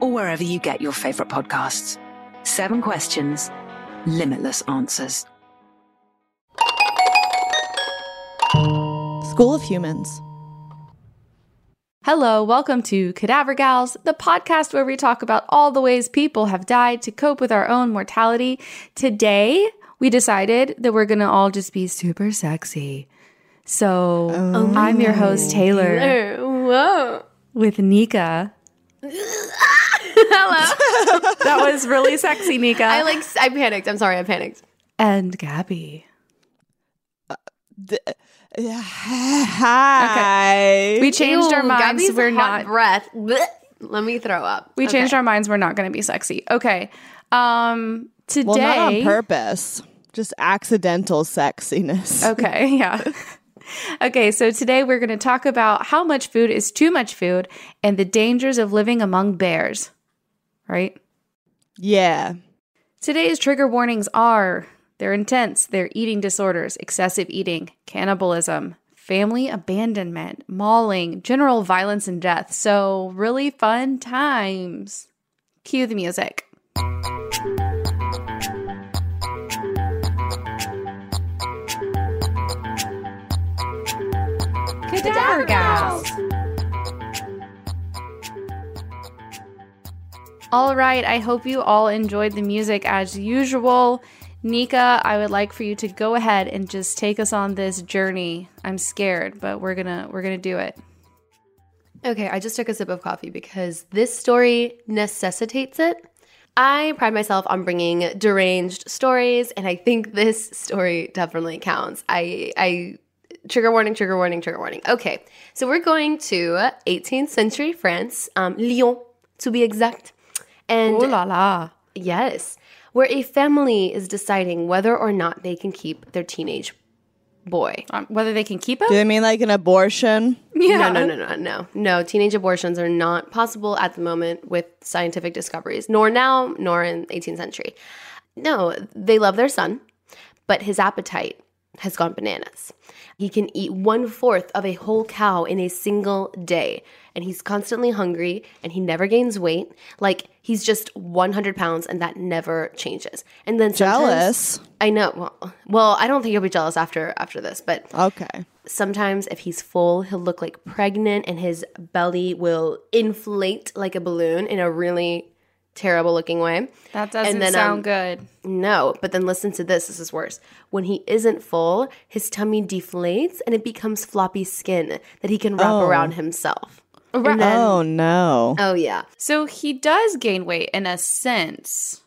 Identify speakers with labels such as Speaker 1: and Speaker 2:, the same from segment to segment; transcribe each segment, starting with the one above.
Speaker 1: or wherever you get your favorite podcasts. Seven questions, limitless answers.
Speaker 2: School of Humans. Hello, welcome to Cadaver Gals, the podcast where we talk about all the ways people have died to cope with our own mortality. Today, we decided that we're going to all just be super sexy. So, oh, I'm your host, Taylor. Taylor. Whoa. With Nika.
Speaker 3: Hello.
Speaker 2: that was really sexy, Nika.
Speaker 3: I like. I panicked. I'm sorry. I panicked.
Speaker 2: And Gabby.
Speaker 4: Uh, th- hi.
Speaker 2: Okay. We changed Ew, our minds.
Speaker 3: Gabby's
Speaker 2: We're not
Speaker 3: breath. Let me throw up.
Speaker 2: We okay. changed our minds. We're not going to be sexy. Okay. Um. Today. Well,
Speaker 4: not on purpose. Just accidental sexiness.
Speaker 2: Okay. Yeah. okay, so today we're going to talk about how much food is too much food and the dangers of living among bears right?
Speaker 4: Yeah.
Speaker 2: Today's trigger warnings are they're intense, they're eating disorders, excessive eating, cannibalism, family abandonment, mauling, general violence and death. So, really fun times. Cue the music. Cadaver Gals. All right, I hope you all enjoyed the music as usual. Nika, I would like for you to go ahead and just take us on this journey. I'm scared, but we're going to we're going to do it.
Speaker 3: Okay, I just took a sip of coffee because this story necessitates it. I pride myself on bringing deranged stories, and I think this story definitely counts. I, I trigger warning, trigger warning, trigger warning. Okay, so we're going to 18th century France, um, Lyon to be exact.
Speaker 2: And Ooh la la.
Speaker 3: Yes, where a family is deciding whether or not they can keep their teenage boy.
Speaker 2: Um, whether they can keep him?
Speaker 4: Do they mean like an abortion?
Speaker 3: Yeah. No, no, no, no, no. No, teenage abortions are not possible at the moment with scientific discoveries, nor now, nor in 18th century. No, they love their son, but his appetite has gone bananas. He can eat one fourth of a whole cow in a single day, and he's constantly hungry and he never gains weight. Like he's just 100 pounds, and that never changes. And then
Speaker 4: jealous.
Speaker 3: I know. Well, well, I don't think he'll be jealous after after this, but
Speaker 4: okay.
Speaker 3: Sometimes, if he's full, he'll look like pregnant, and his belly will inflate like a balloon in a really terrible looking way.
Speaker 2: That doesn't then, sound um, good.
Speaker 3: No, but then listen to this. This is worse. When he isn't full, his tummy deflates and it becomes floppy skin that he can wrap oh. around himself. Then-
Speaker 4: oh no.
Speaker 3: oh yeah.
Speaker 2: So he does gain weight in a sense,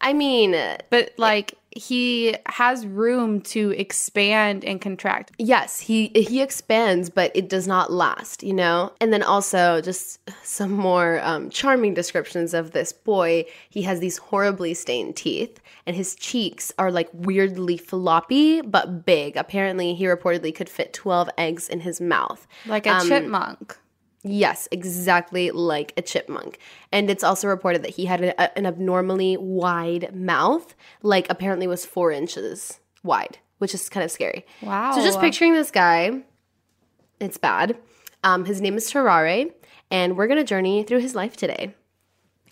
Speaker 3: I mean,
Speaker 2: but like he has room to expand and contract.
Speaker 3: yes, he he expands, but it does not last, you know. And then also just some more um, charming descriptions of this boy. He has these horribly stained teeth, and his cheeks are like weirdly floppy but big. Apparently, he reportedly could fit twelve eggs in his mouth.
Speaker 2: Like a
Speaker 3: Um,
Speaker 2: chipmunk.
Speaker 3: Yes, exactly like a chipmunk. And it's also reported that he had a, an abnormally wide mouth, like apparently was four inches wide, which is kind of scary.
Speaker 2: Wow.
Speaker 3: So just picturing this guy, it's bad. Um, his name is Tarrare, and we're gonna journey through his life today.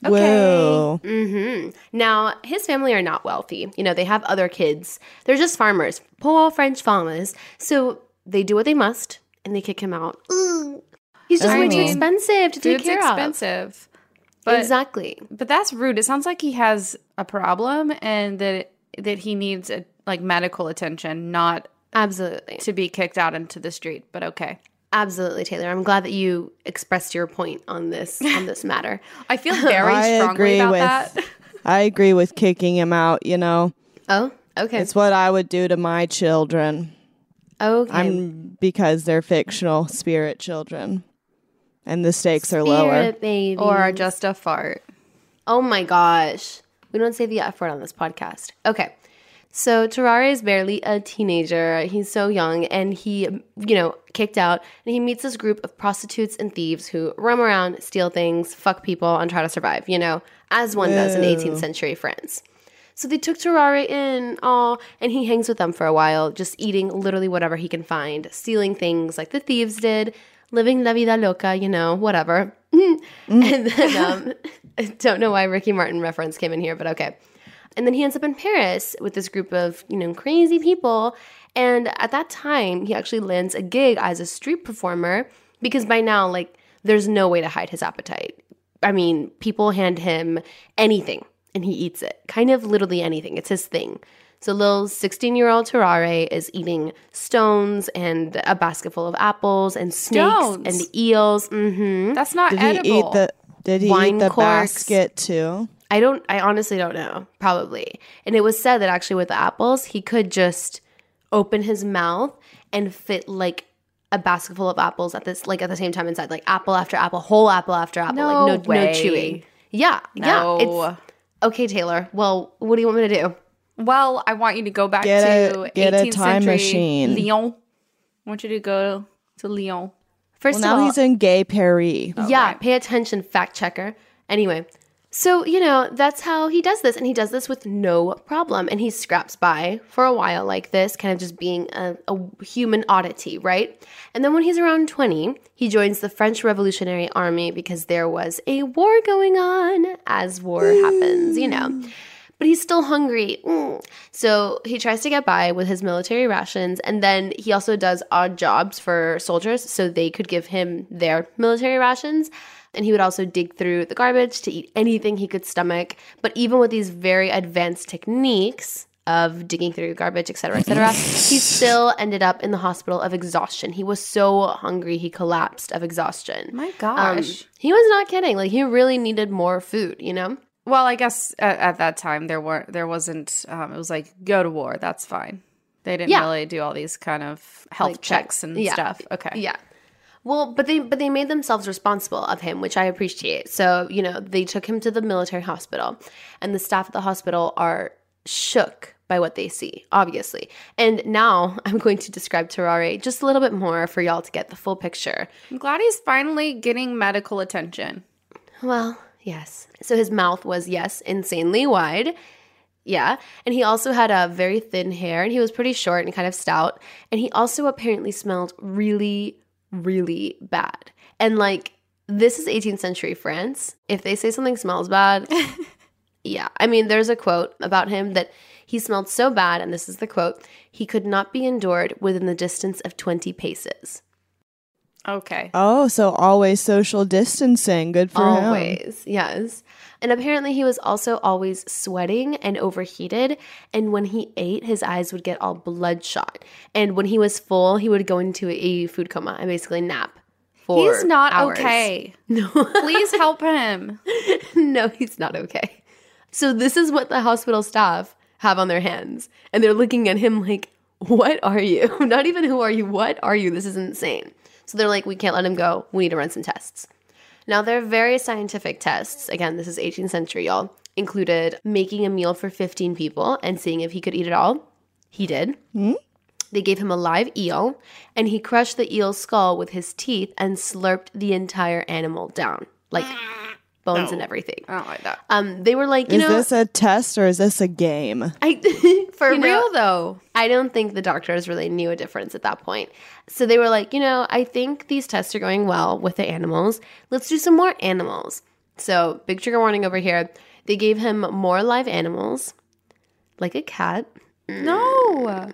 Speaker 3: Okay.
Speaker 4: Whoa.
Speaker 3: Now, his family are not wealthy. You know, they have other kids. They're just farmers, poor French farmers. So they do what they must, and they kick him out. Ugh. He's just
Speaker 4: I
Speaker 3: way too expensive to take care
Speaker 2: expensive.
Speaker 3: of.
Speaker 2: But
Speaker 3: exactly.
Speaker 2: but that's rude. It sounds like he has a problem and that that he needs a, like medical attention, not
Speaker 3: Absolutely.
Speaker 2: to be kicked out into the street. But okay.
Speaker 3: Absolutely, Taylor. I'm glad that you expressed your point on this on this matter.
Speaker 2: I feel very
Speaker 4: I
Speaker 2: strongly
Speaker 4: agree
Speaker 2: about
Speaker 4: with
Speaker 2: that.
Speaker 4: I agree with kicking him out, you know.
Speaker 3: Oh, okay.
Speaker 4: It's what I would do to my children.
Speaker 3: okay.
Speaker 4: I'm because they're fictional spirit children. And the stakes are lower.
Speaker 3: Spirit baby.
Speaker 2: or just a fart.
Speaker 3: oh my gosh, we don't say the F word on this podcast. Okay. So Tarrare is barely a teenager. He's so young, and he, you know, kicked out, and he meets this group of prostitutes and thieves who roam around, steal things, fuck people, and try to survive. You know, as one does in 18th century France. So they took Tarrare in, oh, and he hangs with them for a while, just eating literally whatever he can find, stealing things like the thieves did, living la vida loca, you know, whatever. and then, um, I don't know why Ricky Martin reference came in here, but okay. And then he ends up in Paris with this group of, you know, crazy people. And at that time, he actually lands a gig as a street performer because by now, like, there's no way to hide his appetite. I mean, people hand him anything and he eats it. Kind of literally anything. It's his thing. So little 16 year old Tarrare is eating stones and a basket full of apples and snakes
Speaker 2: Stones?
Speaker 3: and edibles. hmm
Speaker 2: That's not edible.
Speaker 4: Did
Speaker 2: edible.
Speaker 4: he eat the did he
Speaker 3: Wine
Speaker 4: eat the
Speaker 3: course.
Speaker 4: basket too?
Speaker 3: I don't, I honestly don't know. Probably. And it was said that actually with the apples, he could just open his mouth and fit like a basket full of apples at this, like at the same time inside, like apple after apple, whole apple after apple,
Speaker 2: No
Speaker 3: like no,
Speaker 2: way.
Speaker 3: no chewing. Yeah. Yeah.
Speaker 2: No.
Speaker 3: It's, okay, Taylor. Well, what do you want me to do?
Speaker 2: Well, I want you to go back
Speaker 4: Get a-
Speaker 2: to
Speaker 4: get a
Speaker 2: 18th
Speaker 4: time
Speaker 2: century
Speaker 4: machine.
Speaker 2: Lyon. I want you to go to Lyon.
Speaker 3: First
Speaker 4: Well,
Speaker 3: of
Speaker 4: now
Speaker 3: all,
Speaker 4: he's in Gay Paris.
Speaker 3: Oh, yeah, pay attention, fact checker. Anyway, so you know that's how he does this, and he does this with no problem, and he scraps by for a while like this, kind of just being a, a human oddity, right? And then when he's around twenty, he joins the French Revolutionary Army because there was a war going on, as war happens, you know. Mm. But he's still hungry. Mm. So he tries to get by with his military rations. And then he also does odd jobs for soldiers so they could give him their military rations. And he would also dig through the garbage to eat anything he could stomach. But even with these very advanced techniques of digging through garbage, et cetera, et cetera, he still ended up in the hospital of exhaustion. He was so hungry, he collapsed of exhaustion.
Speaker 2: My
Speaker 3: Um,
Speaker 2: gosh.
Speaker 3: he was not kidding. Like, he really needed more food, you know?
Speaker 2: Well, I guess at, at that time there weren't there wasn't. Um, it was like go to war. That's fine. They didn't
Speaker 3: Yeah.
Speaker 2: really do all these kind of health
Speaker 3: Like, check-
Speaker 2: checks and
Speaker 3: yeah.
Speaker 2: stuff. Okay.
Speaker 3: Yeah. Well, but they but they made themselves responsible of him, which I appreciate. So, you know, they took him to the military hospital and the staff at the hospital are shook by what they see, obviously. And now I'm going to describe Terrare just a little bit more for y'all to get the full picture.
Speaker 2: I'm glad he's finally getting medical attention.
Speaker 3: Well, yes. So his mouth was, yes, insanely wide. Yeah. And he also had a very thin hair and he was pretty short and kind of stout. And he also apparently smelled really, really bad. And like, this is 18th century France. If they say something smells bad, yeah. I mean, there's a quote about him that he smelled so bad, and this is the quote he could not be endured within the distance of 20 paces.
Speaker 2: Okay.
Speaker 4: Oh, so always social distancing. Good for him.
Speaker 3: Always, yes. And apparently, he was also always sweating and overheated. And when he ate, his eyes would get all bloodshot. And when he was full, he would go into a food coma and basically nap for
Speaker 2: He's not
Speaker 3: hours.
Speaker 2: okay.
Speaker 3: No.
Speaker 2: Please help him.
Speaker 3: no, he's not okay. So this is what the hospital staff have on their hands. And they're looking at him like, what are you? Not even who are you? What are you? This is insane. So they're like, we can't let him go. We need to run some tests. Now, there are various scientific tests. Again, this is 18th century, y'all. Included making a meal for 15 people and seeing if he could eat it all. He did. Hmm? They gave him a live eel, and he crushed the eel's skull with his teeth and slurped the entire animal down, like bones and everything.
Speaker 2: I don't like that.
Speaker 3: Um, they were like, you know
Speaker 4: is
Speaker 3: know,
Speaker 4: this a test or is this a game?
Speaker 3: I
Speaker 2: For
Speaker 3: you know,
Speaker 2: real though.
Speaker 3: I don't think the doctors really knew a difference at that point. So they were like, you know, I think these tests are going well with the animals. Let's do some more animals. So, big trigger warning over here. They gave him more live animals, like a cat,
Speaker 2: No.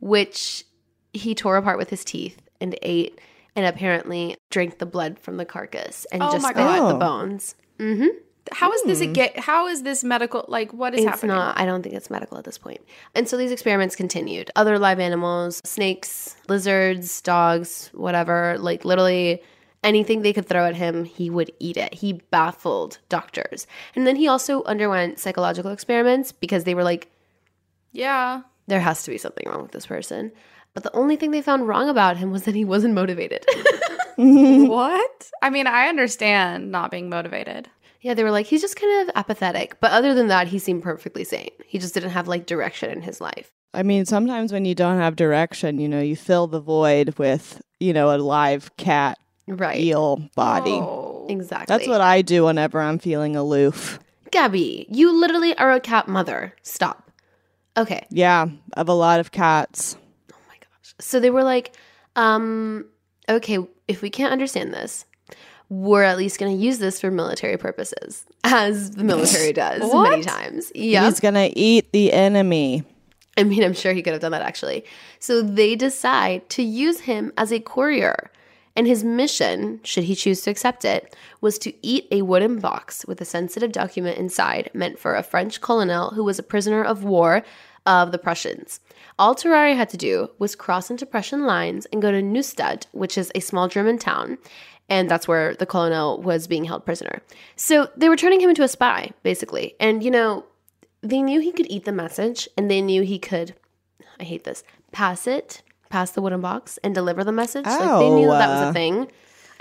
Speaker 3: which he tore apart with his teeth and ate, and apparently drank the blood from the carcass and
Speaker 2: Oh
Speaker 3: just
Speaker 2: my
Speaker 3: spit out the
Speaker 4: God.
Speaker 3: bones. Mm-hmm.
Speaker 2: How is this a hmm. get how is this medical like what is
Speaker 3: It's
Speaker 2: happening?
Speaker 3: not. I don't think it's medical at this point. And so these experiments continued. Other live animals, snakes, lizards, dogs, whatever, like literally anything they could throw at him, he would eat it. He baffled doctors. And then he also underwent psychological experiments because they were like,
Speaker 2: Yeah.
Speaker 3: there has to be something wrong with this person. But the only thing they found wrong about him was that he wasn't motivated.
Speaker 2: what? I mean, I understand not being motivated.
Speaker 3: yeah, they were like, he's just kind of apathetic. But other than that, he seemed perfectly sane. He just didn't have like direction in his life.
Speaker 4: I mean, sometimes when you don't have direction, you know, you fill the void with, you know, a live cat
Speaker 3: Right.
Speaker 4: eel body.
Speaker 2: Oh.
Speaker 3: Exactly.
Speaker 4: That's what I do whenever I'm feeling aloof.
Speaker 3: Gabby, you literally are a cat mother. Stop. Okay.
Speaker 4: Yeah, of a lot of cats.
Speaker 3: So they were like, um, okay, if we can't understand this, we're at least going to use this for military purposes, as the military does many times. Yeah.
Speaker 4: He's gonna eat the enemy.
Speaker 3: I mean, I'm sure he could have done that actually. So they decide to use him as a courier. And his mission, should he choose to accept it, was to eat a wooden box with a sensitive document inside meant for a French colonel who was a prisoner of war of the Prussians. All Terrari had to do was cross into Prussian lines and go to Neustadt, which is a small German town, and that's where the colonel was being held prisoner. So they were turning him into a spy, basically. And, you know, they knew he could eat the message and they knew he could i hate this pass it pass the wooden box and deliver the message Oh, like they knew that, that was a thing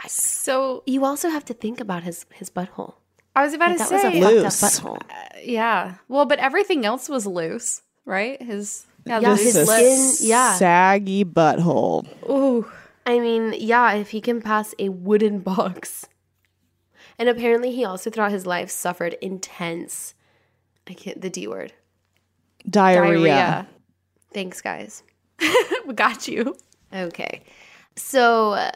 Speaker 2: So
Speaker 3: you also have to think about his his butthole
Speaker 2: I was about
Speaker 3: Like,
Speaker 2: to
Speaker 3: that was a
Speaker 2: say
Speaker 4: Loose.
Speaker 3: up butthole uh,
Speaker 2: Yeah. Well, but everything else was loose, right? His yeah,
Speaker 3: Yeah, his skin- yeah.
Speaker 4: saggy butthole.
Speaker 2: Ooh.
Speaker 3: i mean yeah if he can pass a wooden box and apparently he also throughout his life suffered intense i can't the d word
Speaker 4: Diarrhea.
Speaker 2: Diarrhea.
Speaker 3: thanks guys
Speaker 2: We got you.
Speaker 3: Okay. So uh,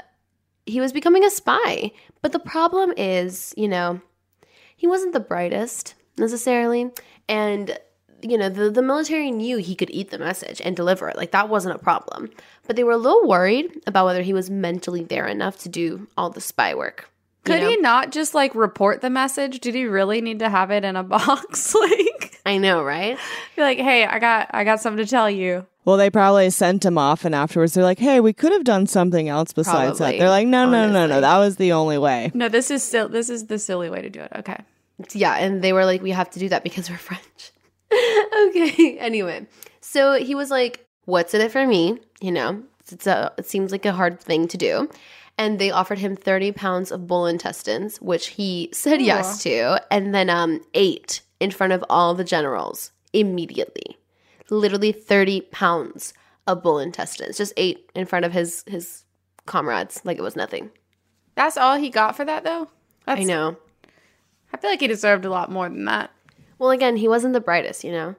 Speaker 3: he was becoming a spy. But the problem is, you know, he wasn't the brightest necessarily. And, you know, the, the military knew he could eat the message and deliver it. Like, that wasn't a problem. But they were a little worried about whether he was mentally there enough to do all the spy work.
Speaker 2: Could
Speaker 3: know?
Speaker 2: he not just like report the message? Did he really need to have it in a box? like
Speaker 3: I know, right?
Speaker 2: be like, hey, I got I got something to tell you.
Speaker 4: Well, they probably sent him off, and afterwards they're like, "Hey, we could have done something else besides
Speaker 3: Probably,
Speaker 4: that." They're like, "No, no, no, no, no. That was the only way."
Speaker 2: No, this is still this is the silly way to do it. Okay.
Speaker 3: Yeah, and they were like, we have to do that because we're French. okay, anyway. So he was like, what's in it for me? You know, it's a, it seems like a hard thing to do. And they offered him 30 pounds of bull intestines, which he said yes to, and then um, ate in front of all the generals immediately. Literally 30 pounds of bull intestines. Just ate in front of his, his comrades like it was nothing.
Speaker 2: That's all he got for that though? That's,
Speaker 3: I know.
Speaker 2: I feel like he deserved a lot more than that.
Speaker 3: Well, again, he wasn't the brightest, you know?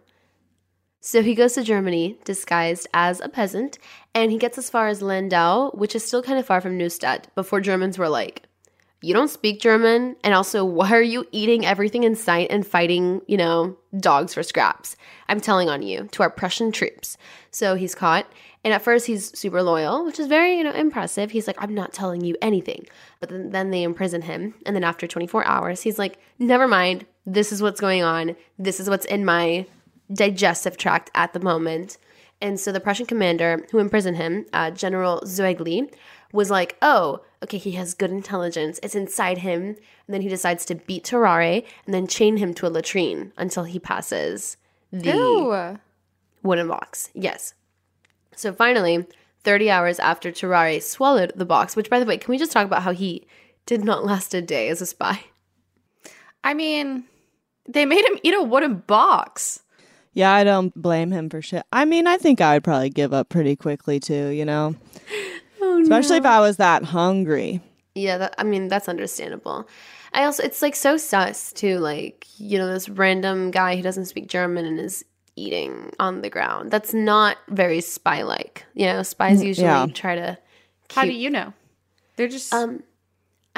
Speaker 3: So he goes to Germany disguised as a peasant, and he gets as far as Landau, which is still kind of far from Neustadt, before Germans were like, you don't speak German, and also, why are you eating everything in sight and fighting, you know, dogs for scraps? I'm telling on you to our Prussian troops. So he's caught, and at first he's super loyal, which is very, you know, impressive. He's like, I'm not telling you anything. But then, then they imprison him, and then after 24 hours, he's like, never mind, this is what's going on. This is what's in my digestive tract at the moment. And so the Prussian commander who imprisoned him, uh, General Zweigli, was like, oh, okay, he has good intelligence. It's inside him. And then he decides to beat Tarrare and then chain him to a latrine until he passes the
Speaker 2: Ew.
Speaker 3: wooden box. Yes. So finally, 30 hours after Tarrare swallowed the box, which by the way, can we just talk about how he did not last a day as a spy?
Speaker 2: I mean, they made him eat a wooden box.
Speaker 4: Yeah, I don't blame him for shit. I mean, I think I would probably give up pretty quickly too, you know? Especially if I was that hungry.
Speaker 3: Yeah, that, I mean that's understandable. I also it's like so sus too, like you know this random guy who doesn't speak German and is eating on the ground. That's not very spy like. You know, spies usually
Speaker 4: yeah.
Speaker 3: try to.
Speaker 2: How do you know? They're just.
Speaker 3: Um,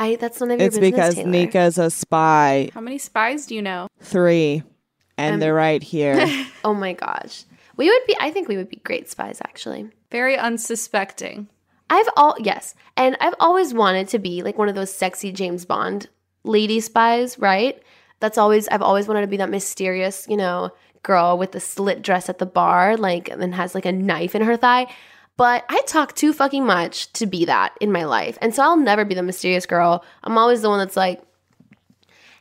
Speaker 3: I that's none of your
Speaker 4: It's
Speaker 3: business.
Speaker 4: because
Speaker 3: Taylor.
Speaker 4: Nika's a spy.
Speaker 2: how many spies do you know?
Speaker 4: Three. And um, they're right here.
Speaker 3: Oh my gosh, we would be. I think we would be great spies actually.
Speaker 2: Very unsuspecting.
Speaker 3: I've all yes, and I've always wanted to be like one of those sexy James Bond lady spies, right? That's always I've always wanted to be that mysterious, you know, girl with the slit dress at the bar, like and has like a knife in her thigh. But I talk too fucking much to be that in my life, and so I'll never be the mysterious girl. I'm always the one that's like,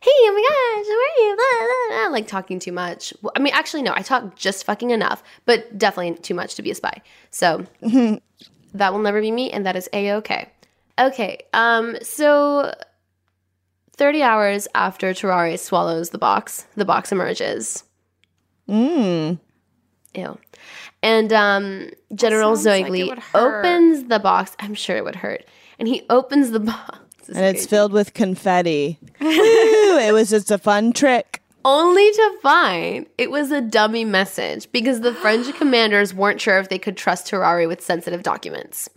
Speaker 3: "Hey, oh my gosh, how are you?" Blah, blah, blah, like talking too much. I mean, actually, no, I talk just fucking enough, but definitely too much to be a spy. So that will never be me and that is a-okay okay um so 30 hours after terrari swallows the box the box emerges
Speaker 4: Mmm.
Speaker 3: ew and um general
Speaker 2: sounds like it
Speaker 3: zoigli
Speaker 2: would hurt.
Speaker 3: opens the box i'm sure it would hurt and he opens the box This
Speaker 4: And it's
Speaker 3: crazy.
Speaker 4: filled with confetti. It was just a fun trick.
Speaker 3: only to find it was a dummy message because the french commanders weren't sure if they could trust terrari with sensitive documents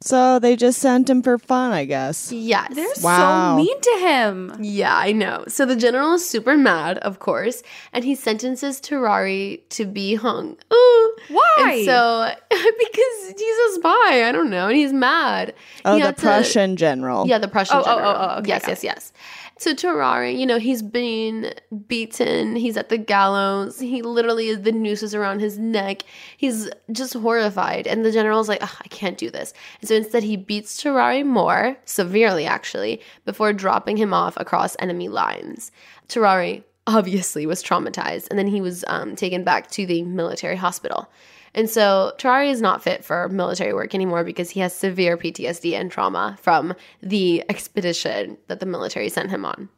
Speaker 4: So they just sent him for fun, I guess.
Speaker 3: yes
Speaker 2: They're
Speaker 4: Wow.
Speaker 2: so mean to him.
Speaker 3: Yeah, I know. So the general is super mad, of course, and he sentences Terrari to be hung. Ooh.
Speaker 2: Why?
Speaker 3: And so because he's a spy, I don't know, and he's mad.
Speaker 4: Oh,
Speaker 3: He
Speaker 4: the
Speaker 3: had to-
Speaker 4: Prussian general.
Speaker 3: yeah, the Prussian
Speaker 2: Oh, oh, oh,
Speaker 3: general.
Speaker 2: oh, okay,
Speaker 3: yes,
Speaker 2: got
Speaker 3: yes, yes. So Terrari, you know, he's been beaten. He's at the gallows. He literally is the nooses around his neck. He's just horrified. And the general's like, I can't do this. And so instead, he beats Terrari more, severely actually, before dropping him off across enemy lines. Terrari obviously was traumatized. And then he was um, taken back to the military hospital. And so Terrari is not fit for military work anymore because he has severe PTSD and trauma from the expedition that the military sent him on.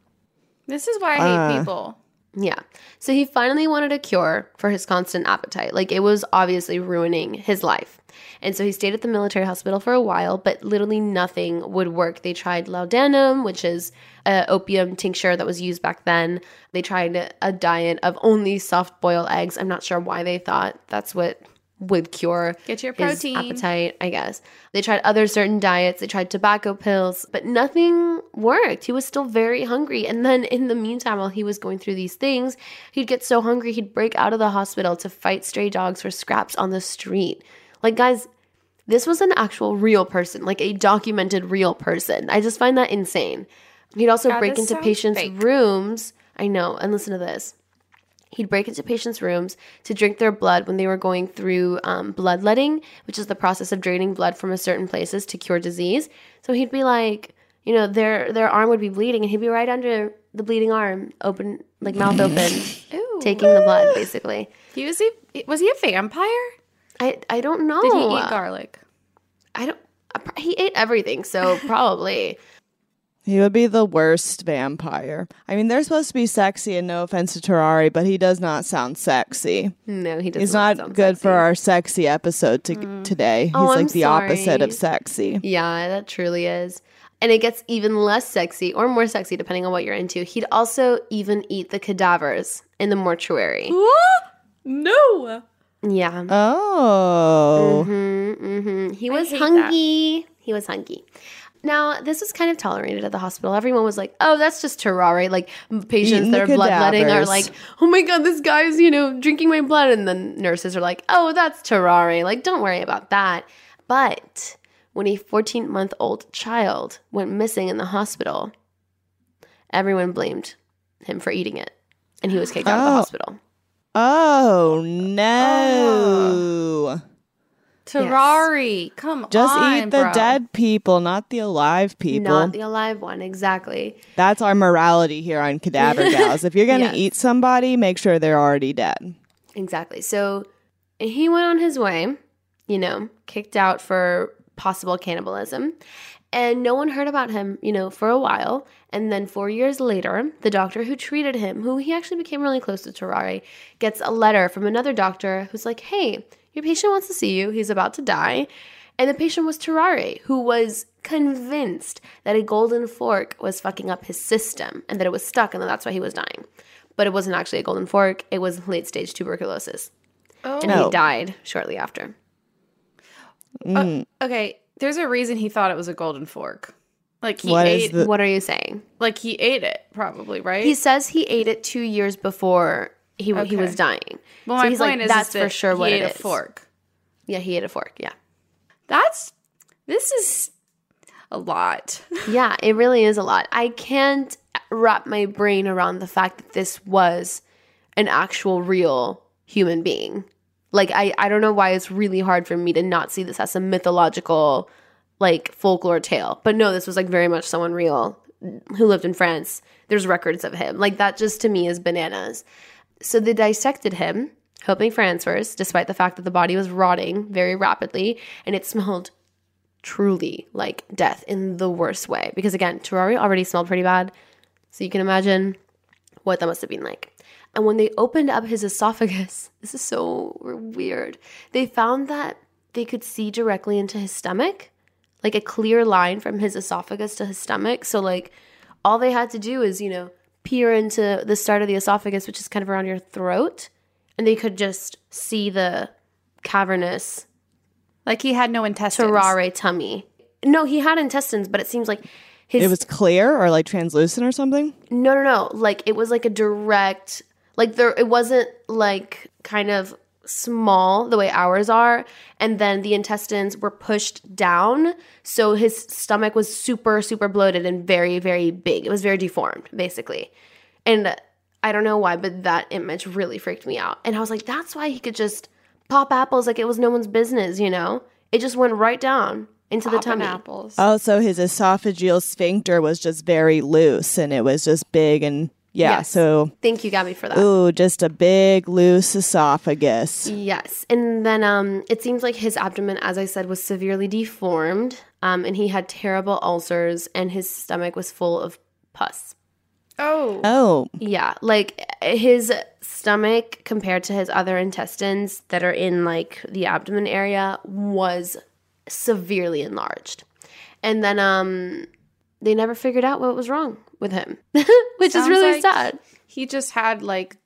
Speaker 2: This is why I hate
Speaker 4: Ah.
Speaker 2: people.
Speaker 3: Yeah. So he finally wanted a cure for his constant appetite. Like it was obviously ruining his life. And so he stayed at the military hospital for a while, but literally nothing would work. They tried laudanum, which is a opium tincture that was used back then. They tried a diet of only soft boiled eggs. I'm not sure why they thought that's what would cure
Speaker 2: Get your
Speaker 3: his
Speaker 2: protein.
Speaker 3: appetite, I guess. They tried other certain diets, they tried tobacco pills, but nothing worked. He was still very hungry. And then in the meantime, while he was going through these things, he'd get so hungry he'd break out of the hospital to fight stray dogs for scraps on the street. Like, guys, this was an actual real person, like a documented real person. I just find that insane. He'd also
Speaker 2: God,
Speaker 3: break into patients'
Speaker 2: fake.
Speaker 3: rooms. I know, and listen to this. He'd break into patients' rooms to drink their blood when they were going through um, bloodletting, which is the process of draining blood from a certain places to cure disease. So he'd be like, you know, their their arm would be bleeding, and he'd be right under the bleeding arm, open like mouth open, taking the blood, basically.
Speaker 2: He was he was he a vampire?
Speaker 3: I I don't know.
Speaker 2: Did he eat garlic?
Speaker 3: I don't. He ate everything, so probably.
Speaker 4: He would be the worst vampire. I mean, they're supposed to be sexy, and no offense to Terrari, but he does not sound sexy.
Speaker 3: No, he does not.
Speaker 4: He's
Speaker 3: not.
Speaker 4: not
Speaker 3: sound
Speaker 4: good
Speaker 3: sexy.
Speaker 4: for our sexy episode to- today. He's
Speaker 3: Oh,
Speaker 4: like
Speaker 3: I'm
Speaker 4: the opposite of sexy.
Speaker 3: Yeah, that truly is. And it gets even less sexy or more sexy depending on what you're into. He'd also even eat the cadavers in the mortuary.
Speaker 2: No.
Speaker 3: Yeah.
Speaker 4: Oh.
Speaker 3: Mm-hmm, mm-hmm. He was
Speaker 2: hate
Speaker 3: hungry. He was hungry. Now, this was kind of tolerated at the hospital. Everyone was like, oh, that's just Terrari. Like, patients
Speaker 4: Eating
Speaker 3: that are bloodletting are like, oh my God, this guy's, you know, drinking my blood. And the nurses are like, oh, that's Terrari. Like, don't worry about that. But when a 14 month old child went missing in the hospital, everyone blamed him for eating it. And he was kicked out of the
Speaker 4: Oh.
Speaker 3: hospital.
Speaker 4: Oh, no. Oh.
Speaker 2: Terrari, come
Speaker 4: Just
Speaker 2: on.
Speaker 4: Just eat the
Speaker 2: bro.
Speaker 4: dead people, not the alive people.
Speaker 3: Not the alive one, exactly.
Speaker 4: That's our morality here on Cadaver Gals. If you're going to
Speaker 3: Yes.
Speaker 4: eat somebody, make sure they're already dead.
Speaker 3: Exactly. So he went on his way, you know, kicked out for possible cannibalism. And no one heard about him, you know, for a while. And then four years later, the doctor who treated him, who he actually became really close to Terrari, gets a letter from another doctor who's like, hey, your patient wants to see you. He's about to die. And the patient was Terrari, who was convinced that a golden fork was fucking up his system and that it was stuck and that that's why he was dying. But it wasn't actually a golden fork, it was late stage tuberculosis. And
Speaker 4: Oh.
Speaker 3: he died shortly after. Uh, mm.
Speaker 2: Okay, there's a reason he thought it was a golden fork. Like he
Speaker 4: What is
Speaker 2: ate
Speaker 4: the-
Speaker 3: What are you saying?
Speaker 2: like he ate it probably, right?
Speaker 3: He says he ate it two years before he he was dying.
Speaker 2: well,
Speaker 3: So
Speaker 2: my
Speaker 3: he's
Speaker 2: point
Speaker 3: like,
Speaker 2: is
Speaker 3: that's
Speaker 2: is
Speaker 3: for
Speaker 2: that
Speaker 3: sure what
Speaker 2: he
Speaker 3: it
Speaker 2: ate
Speaker 3: is.
Speaker 2: a fork.
Speaker 3: Yeah, he ate a fork. Yeah,
Speaker 2: That's this is a lot.
Speaker 3: yeah, it really is a lot. I can't wrap my brain around the fact that this was an actual real human being. Like I I don't know why it's really hard for me to not see this as a mythological like folklore tale. But no, this was like very much someone real who lived in France. There's records of him. Like that just to me is bananas. So they dissected him, hoping for answers, despite the fact that the body was rotting very rapidly and it smelled truly like death in the worst way. Because again, Terrari already smelled pretty bad. So you can imagine what that must have been like. And when they opened up his esophagus, this is so weird. They found that they could see directly into his stomach, like a clear line from his esophagus to his stomach. So, like, all they had to do is, you know, peer into the start of the esophagus, which is kind of around your throat, and they could just see the cavernous
Speaker 2: Like he had no intestines.
Speaker 3: Tarrare tummy. No, he had intestines, but it seems like his
Speaker 4: It was clear or like translucent or something?
Speaker 3: no, no, no. Like it was like a direct, like there. It wasn't like kind of small the way ours are, and then the intestines were pushed down, so his stomach was super, super bloated and very, very big. It was very deformed, basically, and I don't know why, but that image really freaked me out. And I was like, that's why he could just pop apples like it was no one's business. You know, it just went right down into the
Speaker 2: Popping
Speaker 3: tummy.
Speaker 2: apples.
Speaker 4: Oh, so his esophageal sphincter was just very loose and it was just big and yeah,
Speaker 3: Yes.
Speaker 4: so
Speaker 3: Thank you, Gabby, for that.
Speaker 4: ooh, just a big loose esophagus.
Speaker 3: Yes. And then um, it seems like his abdomen, as I said, was severely deformed. Um, and he had terrible ulcers, and his stomach was full of pus.
Speaker 2: oh.
Speaker 4: Oh,
Speaker 3: Yeah. Like his stomach, compared to his other intestines that are in like the abdomen area, was severely enlarged. And then um, they never figured out what was wrong with him, which
Speaker 2: Sounds
Speaker 3: is really
Speaker 2: like
Speaker 3: sad.
Speaker 2: He just had like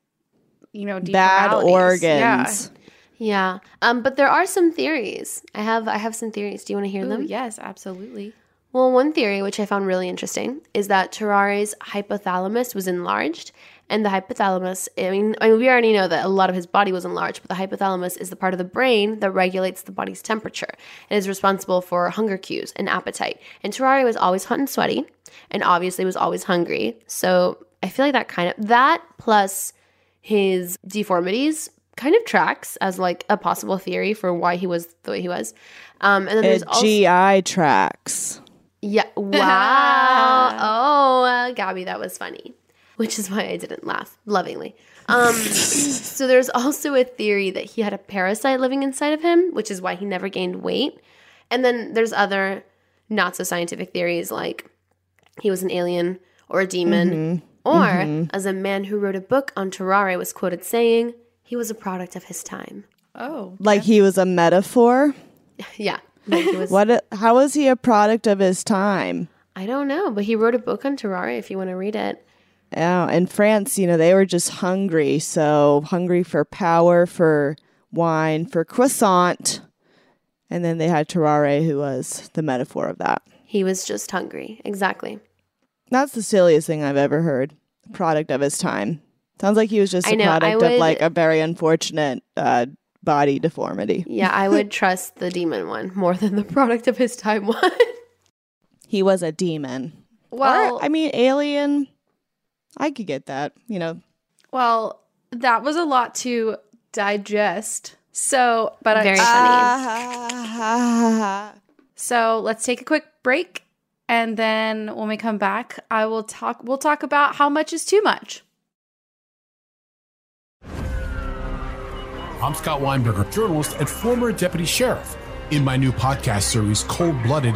Speaker 2: you know
Speaker 4: bad
Speaker 2: maladies.
Speaker 4: organs.
Speaker 3: Yeah. Um, but there are some theories. I have I have some theories. Do you want to hear
Speaker 2: Ooh,
Speaker 3: them?
Speaker 2: yes, absolutely.
Speaker 3: Well, one theory which I found really interesting is that Terrari's hypothalamus was enlarged, and the hypothalamus. I mean, I mean, we already know that a lot of his body was enlarged, but the hypothalamus is the part of the brain that regulates the body's temperature and is responsible for hunger cues and appetite. And Terrari was always hot and sweaty, and obviously was always hungry. So I feel like that kind of that plus his deformities kind of tracks as like a possible theory for why he was the way he was. Um, and then there's also
Speaker 4: GI tracks.
Speaker 3: yeah. Wow. oh, uh, Gabby, that was funny. Which is why I didn't laugh lovingly. Um, so there's also a theory that he had a parasite living inside of him, which is why he never gained weight. And then there's other not so scientific theories like he was an alien or a demon, or as a man who wrote a book on Tarrare was quoted saying, he was a product of his time.
Speaker 2: Oh,
Speaker 4: Like he was a metaphor.
Speaker 3: Yeah. Like was,
Speaker 4: What? How was he a product of his time?
Speaker 3: I don't know, but he wrote a book on Tarrare if you want to read it.
Speaker 4: Yeah, in France, you know, they were just hungry. So hungry for power, for wine, for croissant. And then they had Tarrare, who was the metaphor of that.
Speaker 3: He was just hungry. Exactly.
Speaker 4: That's the silliest thing I've ever heard. Product of his time. Sounds like he was just
Speaker 3: I
Speaker 4: a
Speaker 3: know,
Speaker 4: product
Speaker 3: would-
Speaker 4: of like a very unfortunate uh, body deformity.
Speaker 3: Yeah, I would trust the demon one more than the product of his time one.
Speaker 4: He was a demon.
Speaker 2: well,
Speaker 4: Or, I mean, alien. I could get that. You know,
Speaker 2: well, that was a lot to digest. So, but
Speaker 3: Very
Speaker 2: I,
Speaker 3: funny.
Speaker 2: So let's take a quick break, and then when we come back, I will talk. We'll talk about how much is too much.
Speaker 5: I'm Scott Weinberger, journalist and former deputy sheriff. In my new podcast series, Cold Blooded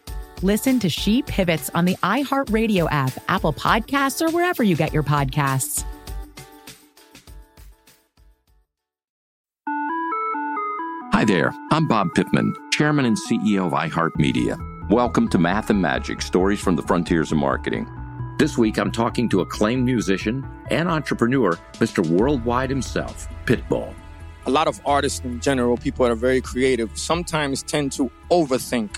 Speaker 6: Listen to She Pivots on the iHeartRadio app, Apple Podcasts, or wherever you get your podcasts.
Speaker 7: Hi there, I'm Bob Pittman, Chairman and CEO of iHeartMedia. Welcome to Math and Magic Stories from the Frontiers of Marketing. This week, I'm talking to acclaimed musician and entrepreneur, Mr. Worldwide himself, Pitbull.
Speaker 8: A lot of artists in general, people that are very creative, sometimes tend to overthink.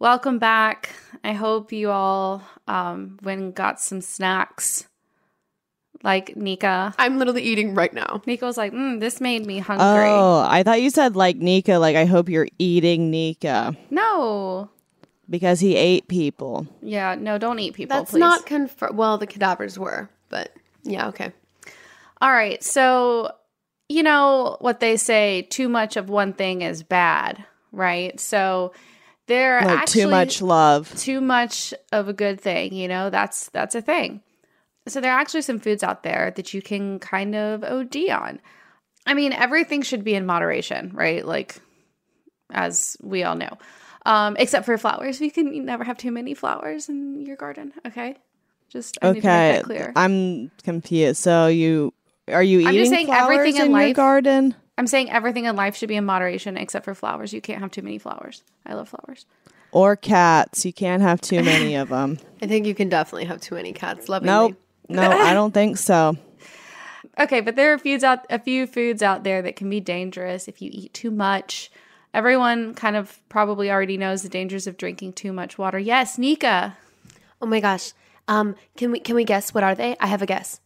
Speaker 2: Welcome back. I hope you all um, went and got some snacks. Like Nika.
Speaker 3: I'm literally eating right now.
Speaker 2: Nika was like, mm, this made me hungry.
Speaker 4: Oh, I thought you said like Nika, like I hope you're eating Nika.
Speaker 2: No.
Speaker 4: Because he ate people.
Speaker 2: Yeah, no, don't eat people,
Speaker 3: That's
Speaker 2: please.
Speaker 3: not confirmed. Well, the cadavers were, but yeah, okay.
Speaker 2: All right. So, you know what they say too much of one thing is bad, right? So, they're
Speaker 4: Like
Speaker 2: actually
Speaker 4: too much love.
Speaker 2: too much of a good thing, you know? That's that's a thing. So there are actually some foods out there that you can kind of OD on. I mean, everything should be in moderation, right? Like as we all know. Um, except for flowers. You can never have too many flowers in your garden, okay? Just I need to make
Speaker 4: Okay,
Speaker 2: that clear.
Speaker 4: I'm confused. So you are you
Speaker 2: I'm
Speaker 4: eating
Speaker 2: just saying everything in
Speaker 4: in your garden
Speaker 2: I'm saying everything in life should be in moderation except for flowers. You can't have too many flowers. I love flowers.
Speaker 4: or cats? You can't have too many of them.
Speaker 3: I think you can definitely have too many cats. Lovingly.
Speaker 4: Nope. No, I don't think so.
Speaker 2: Okay, but there are foods out a few foods out there that can be dangerous if you eat too much. Everyone kind of probably already knows the dangers of drinking too much water. Yes, Nika.
Speaker 3: Oh my gosh. Um, can we can we guess what are they? I have a guess.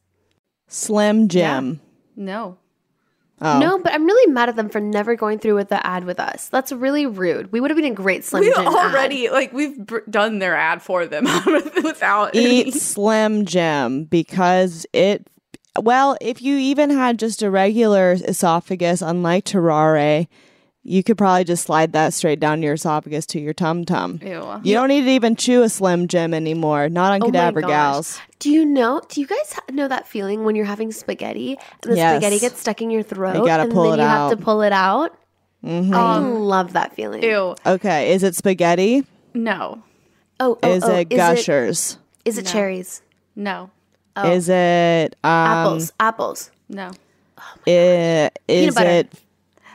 Speaker 4: Slim Jim.
Speaker 2: No.
Speaker 4: Oh.
Speaker 3: No, but I'm really mad at them for never going through with the ad with us. That's really rude. We would have been a great Slim
Speaker 2: we
Speaker 3: Jim ad.
Speaker 2: already like we've br- done their ad for them without any-
Speaker 4: Eat Slim Jim because it. Well, if you even had just a regular esophagus, unlike Tarrare, you could probably just slide that straight down your esophagus to your tum tum.
Speaker 2: Ew.
Speaker 4: You don't need to even chew a Slim Jim anymore. Not on
Speaker 3: Oh my
Speaker 4: Cadaver
Speaker 3: gosh.
Speaker 4: Gals.
Speaker 3: Do you know? Do you guys know that feeling when you're having spaghetti and the
Speaker 4: Yes.
Speaker 3: spaghetti gets stuck in your throat
Speaker 4: You gotta
Speaker 3: and
Speaker 4: pull
Speaker 3: then
Speaker 4: it
Speaker 3: you have to
Speaker 4: out.
Speaker 3: pull it out?
Speaker 4: Mhm.
Speaker 3: I love that feeling.
Speaker 2: Ew.
Speaker 4: Okay, is it spaghetti?
Speaker 2: No.
Speaker 3: Oh, oh,
Speaker 4: is
Speaker 3: oh,
Speaker 4: it Gushers?
Speaker 3: Is it,
Speaker 2: No.
Speaker 3: cherries?
Speaker 2: No.
Speaker 3: Oh.
Speaker 4: Is it um,
Speaker 3: apples? Apples.
Speaker 2: No.
Speaker 4: i- is
Speaker 2: butter.
Speaker 4: it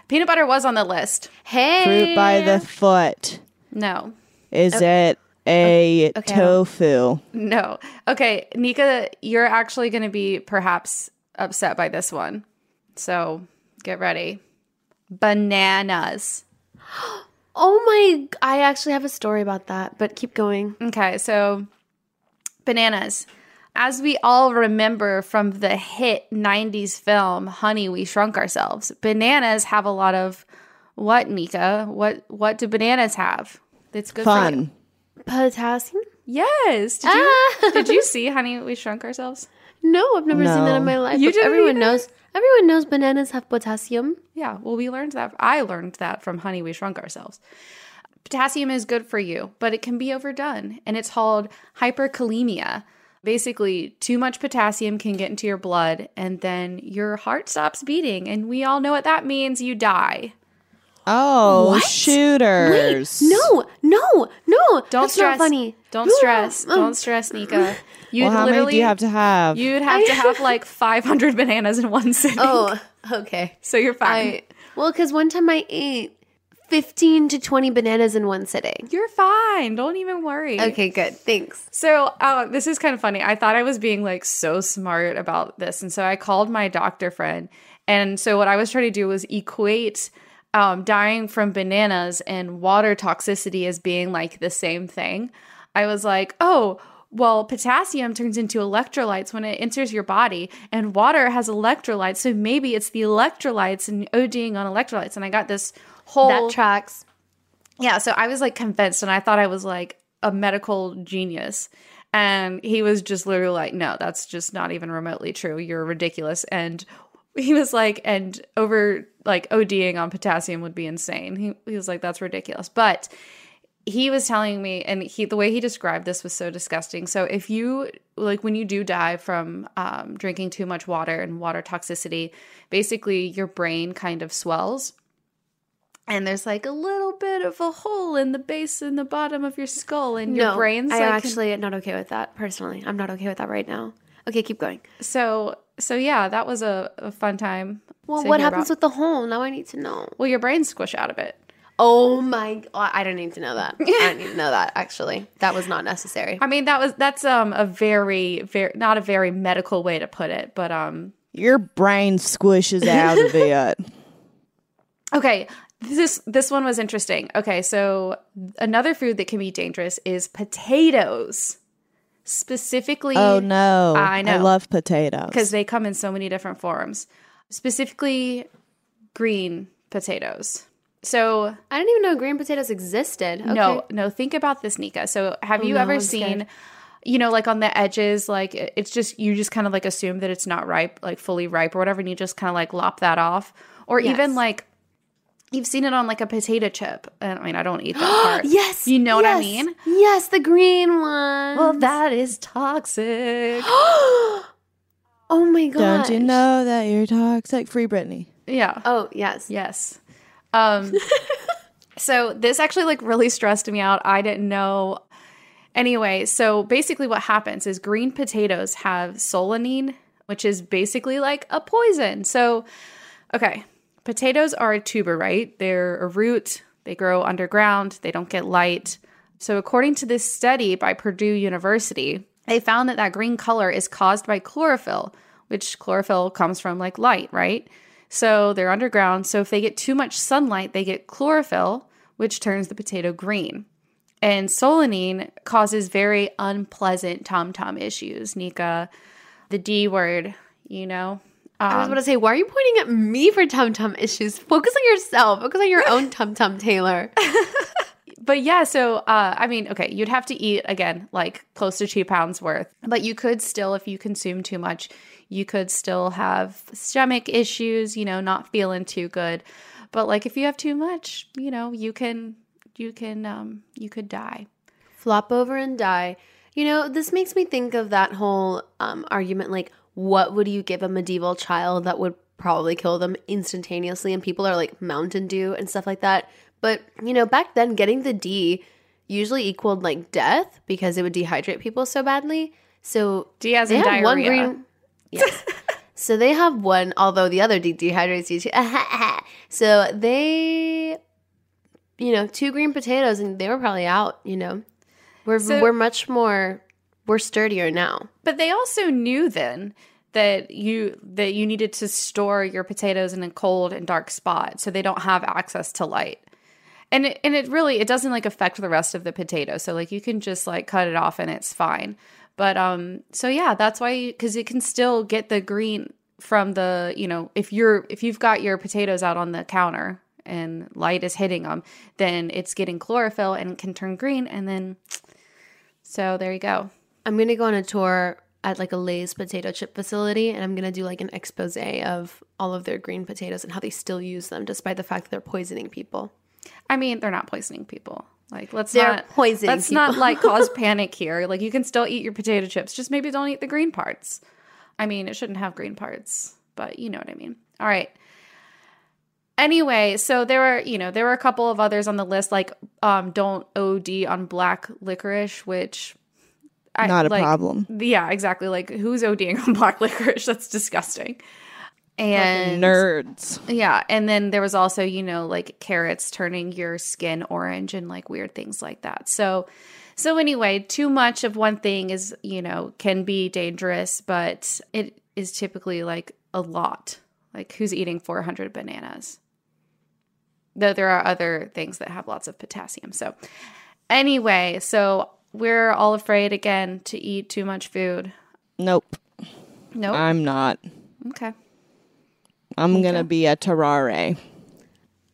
Speaker 2: Peanut butter was on the list.
Speaker 3: Hey.
Speaker 4: fruit by the foot?
Speaker 2: No.
Speaker 4: Is
Speaker 2: Oh,
Speaker 4: it a
Speaker 2: okay.
Speaker 4: tofu?
Speaker 2: No. Okay, Nika, you're actually going to be perhaps upset by this one. So get ready. Bananas.
Speaker 3: Oh my! I actually have a story about that, but keep going.
Speaker 2: Okay, so bananas. As we all remember from the hit 90s film Honey We Shrunk Ourselves, bananas have a lot of what, Nika? What what do bananas have? That's good for you?
Speaker 4: Fun.
Speaker 3: Potassium?
Speaker 2: Yes. Did you ah. did you see Honey We Shrunk Ourselves?
Speaker 3: No, I've never seen that in my life.
Speaker 2: You
Speaker 3: but
Speaker 2: didn't
Speaker 3: everyone
Speaker 2: either?
Speaker 3: knows. Everyone knows bananas have potassium.
Speaker 2: Yeah, well, we learned that. I learned that from Honey We Shrunk Ourselves. Potassium is good for you, but it can be overdone, and it's called hyperkalemia. Basically, too much potassium can get into your blood, and then your heart stops beating, and we all know what that means. You die.
Speaker 4: Oh,
Speaker 3: What?
Speaker 4: shooters!
Speaker 3: Wait, no, no, no.
Speaker 2: Don't
Speaker 3: that's
Speaker 2: stress.
Speaker 3: Funny.
Speaker 2: Don't stress.
Speaker 3: Mm.
Speaker 2: Don't stress, Nika. You'd
Speaker 4: Well, how many
Speaker 2: literally
Speaker 4: do you have to have?
Speaker 2: You'd have to have like 500 bananas in one sitting.
Speaker 3: Oh, okay.
Speaker 2: so you're fine.
Speaker 3: I well, because one time I ate fifteen to twenty bananas in one sitting.
Speaker 2: you're fine. Don't even worry.
Speaker 3: Okay, good. Thanks.
Speaker 2: So, uh, this is kind of funny. I thought I was being like so smart about this. And so I called my doctor friend. And so, what I was trying to do was equate um, dying from bananas and water toxicity as being like the same thing. I was like, oh, well, potassium turns into electrolytes when it enters your body, and water has electrolytes. So maybe it's the electrolytes and ODing on electrolytes. And I got this whole
Speaker 3: That tracks.
Speaker 2: yeah, so I was like convinced and I thought I was like a medical genius. And he was just literally like, no, that's just not even remotely true. You're ridiculous. And he was like, and over like ODing on potassium would be insane. He, he was like, that's ridiculous. But he was telling me, and he the way he described this was so disgusting. So if you like when you do die from um, drinking too much water and water toxicity, basically your brain kind of swells and there's like a little bit of a hole in the base in the bottom of your skull and your
Speaker 3: no,
Speaker 2: brain's
Speaker 3: I
Speaker 2: like
Speaker 3: actually am not okay with that personally. I'm not okay with that right now. Okay, keep going.
Speaker 2: so so yeah that was a, a fun time
Speaker 3: Well, what happens
Speaker 2: about.
Speaker 3: with the hole? Now I need to know.
Speaker 2: well your brain squish out of it
Speaker 3: Oh my! God, I don't need to know that. I don't need to know that. Actually, that was not necessary.
Speaker 2: i mean that was that's um a very very not a very medical way to put it but um
Speaker 4: Your brain squishes out of it.
Speaker 2: okay this this one was interesting. Okay so another food that can be dangerous is potatoes. Specifically
Speaker 4: Oh no!
Speaker 2: i know.
Speaker 4: I love potatoes.
Speaker 2: Because they come in so many different forms. Specifically green potatoes. So
Speaker 3: I didn't even know green potatoes existed. Okay.
Speaker 2: no no think about this nika. So have
Speaker 3: Oh,
Speaker 2: you
Speaker 3: no,
Speaker 2: ever
Speaker 3: I'm
Speaker 2: seen
Speaker 3: scared.
Speaker 2: you know like on the edges like it's just you just kind of like assume that it's not ripe like fully ripe or whatever and you just kind of like lop that off? Or even like you've seen it on like a potato chip i mean i don't eat that part
Speaker 3: yes,
Speaker 2: you know what i mean
Speaker 3: Yes, the green one.
Speaker 2: well that is toxic
Speaker 3: oh my god!
Speaker 4: Don't you know that you're toxic? Free Britney.
Speaker 2: yeah
Speaker 3: Oh yes.
Speaker 2: Yes. Um so this actually like really stressed me out. I didn't know. Anyway, so basically what happens is green potatoes have solanine, which is basically like a poison. So okay, potatoes are a tuber, right? They're a root, they grow underground, they don't get light. So according to this study by Purdue University, they found that that green color is caused by chlorophyll, which chlorophyll comes from like light, right? So they're underground. So if they get too much sunlight, they get chlorophyll, which turns the potato green. And solanine causes very unpleasant tom tom issues. Nika, the D word, you know.
Speaker 3: I was
Speaker 2: Um,
Speaker 3: about to say, why are you pointing at me for tum tum issues? Focus on yourself. Focus on your own tum tum, Taylor.
Speaker 2: but yeah, so uh, I mean, okay, you'd have to eat again like close to two pounds worth, but you could still, if you consume too much, you could still have stomach issues. You know, not feeling too good. But like if you have too much, you know, you can you can um you could die.
Speaker 3: Flop over and die. You know, this makes me think of that whole um, argument like, what would you give a medieval child that would probably kill them instantaneously? And people are like Mountain Dew and stuff like that. But, you know, back then, getting the D usually equaled like death because it would dehydrate people so badly. So,
Speaker 2: D as
Speaker 3: they
Speaker 2: in
Speaker 3: have one
Speaker 2: diarrhea.
Speaker 3: green. Yes. so they have one, although the other D dehydrates you too. so they, you know, two green potatoes and they were probably out, you know. We're,
Speaker 2: So-
Speaker 3: we're much more, we're sturdier now.
Speaker 2: But they also knew then that you that you needed to store your potatoes in a cold and dark spot so they don't have access to light. And it, and it really it doesn't like affect the rest of the potato. So like you can just like cut it off and it's fine. But um so yeah, that's why cuz it can still get the green from the, you know, if you're if you've got your potatoes out on the counter and light is hitting them, then it's getting chlorophyll and can turn green and then so there you go.
Speaker 3: I'm to go on a tour at like a Lay's potato chip facility and I'm to do like an expose of all of their green potatoes and how they still use them despite the fact that they're poisoning people.
Speaker 2: I mean, they're not poisoning people. Like let's
Speaker 3: They're
Speaker 2: not
Speaker 3: poisoning
Speaker 2: Let's not like cause panic here. Like you can still eat your potato chips, just maybe don't eat the green parts. I mean, it shouldn't have green parts, but you know what I mean. All right. Anyway, so there were, you know, there were a couple of others on the list, like um, don't OD on black licorice, which
Speaker 4: Not a
Speaker 2: like-
Speaker 4: problem.
Speaker 2: Yeah, exactly. Like who's ODing on black licorice? That's disgusting. And
Speaker 4: nerds.
Speaker 2: yeah, and then there was also, you know, like carrots turning your skin orange and like weird things like that. So so anyway, too much of one thing is, you know, can be dangerous, but it is typically like a lot. Like who's eating 400 bananas? Though there are other things that have lots of potassium. So anyway, so we're all afraid again to eat too much food.
Speaker 4: Nope.
Speaker 2: Nope.
Speaker 4: I'm not.
Speaker 2: Okay.
Speaker 4: I'm gonna be a Tarrare.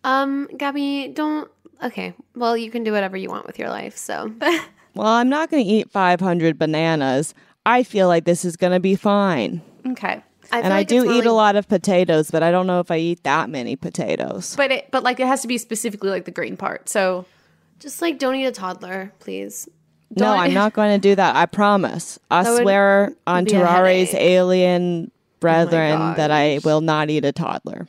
Speaker 3: Um, Gabby, don't. Okay, well, you can do whatever you want with your life. So,
Speaker 4: Well, I'm not gonna eat 500 bananas. I feel like this is gonna be fine.
Speaker 2: Okay.
Speaker 4: and I do eat a lot of potatoes, but I don't know if I eat that many potatoes.
Speaker 2: But it but like it has to be specifically like the green part. So
Speaker 3: just like don't eat a toddler, please.
Speaker 4: No, I'm not going to do that. I promise. I
Speaker 3: That would
Speaker 4: swear on
Speaker 3: be a
Speaker 4: Tarrare's
Speaker 3: headache.
Speaker 4: alien oh brethren that I will not eat a toddler.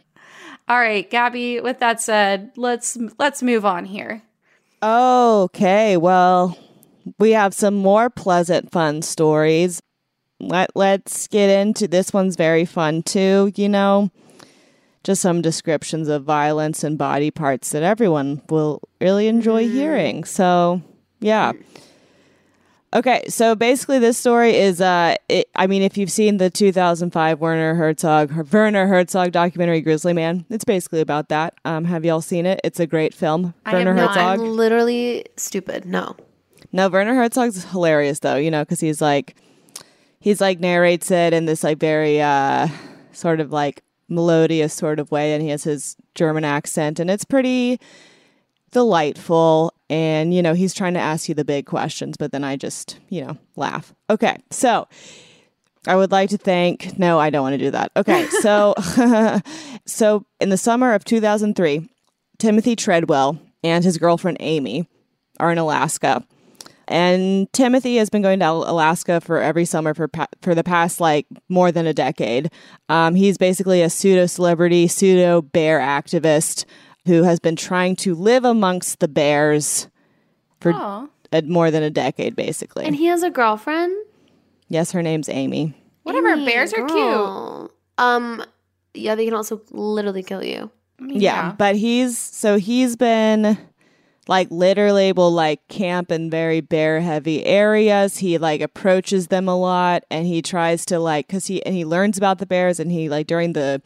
Speaker 2: All right, Gabby, with that said, let's let's move on here.
Speaker 4: Okay, well, we have some more pleasant, fun stories. Let, let's get into this one's very fun too, you know. Just some descriptions of violence and body parts that everyone will really enjoy mm-hmm. hearing. So, yeah. Mm. Okay, so basically, this story is, uh, it, I mean, if you've seen the 2005 Werner Herzog, Werner Herzog documentary Grizzly Man, it's basically about that. Um, have y'all seen it? It's a great film. Werner
Speaker 3: no,
Speaker 4: Herzog.
Speaker 3: I'm literally stupid. No.
Speaker 4: No, Werner Herzog's hilarious though, you know, because he's like, he's like narrates it in this like very uh sort of like melodious sort of way, and he has his German accent, and it's pretty delightful. And you know, he's trying to ask you the big questions, but then I just you know laugh. Okay, so. I would like to thank. No, I don't want to do that. Okay, so, so in the summer of 2003, Timothy Treadwell and his girlfriend Amy are in Alaska, and Timothy has been going to Alaska for every summer for pa- for the past like more than a decade. Um, he's basically a pseudo celebrity, pseudo bear activist who has been trying to live amongst the bears for
Speaker 3: Aw.
Speaker 4: a, more than a decade, basically.
Speaker 3: And he has a girlfriend.
Speaker 4: yes, her name's Amy.
Speaker 2: Whatever,
Speaker 3: Amy,
Speaker 2: bears are
Speaker 3: girl. Um, yeah, they can also literally kill you.
Speaker 4: Yeah, but he's so he's been like literally will like camp in very bear heavy areas. He like approaches them a lot and he tries to like cuz he and he learns about the bears and he like during the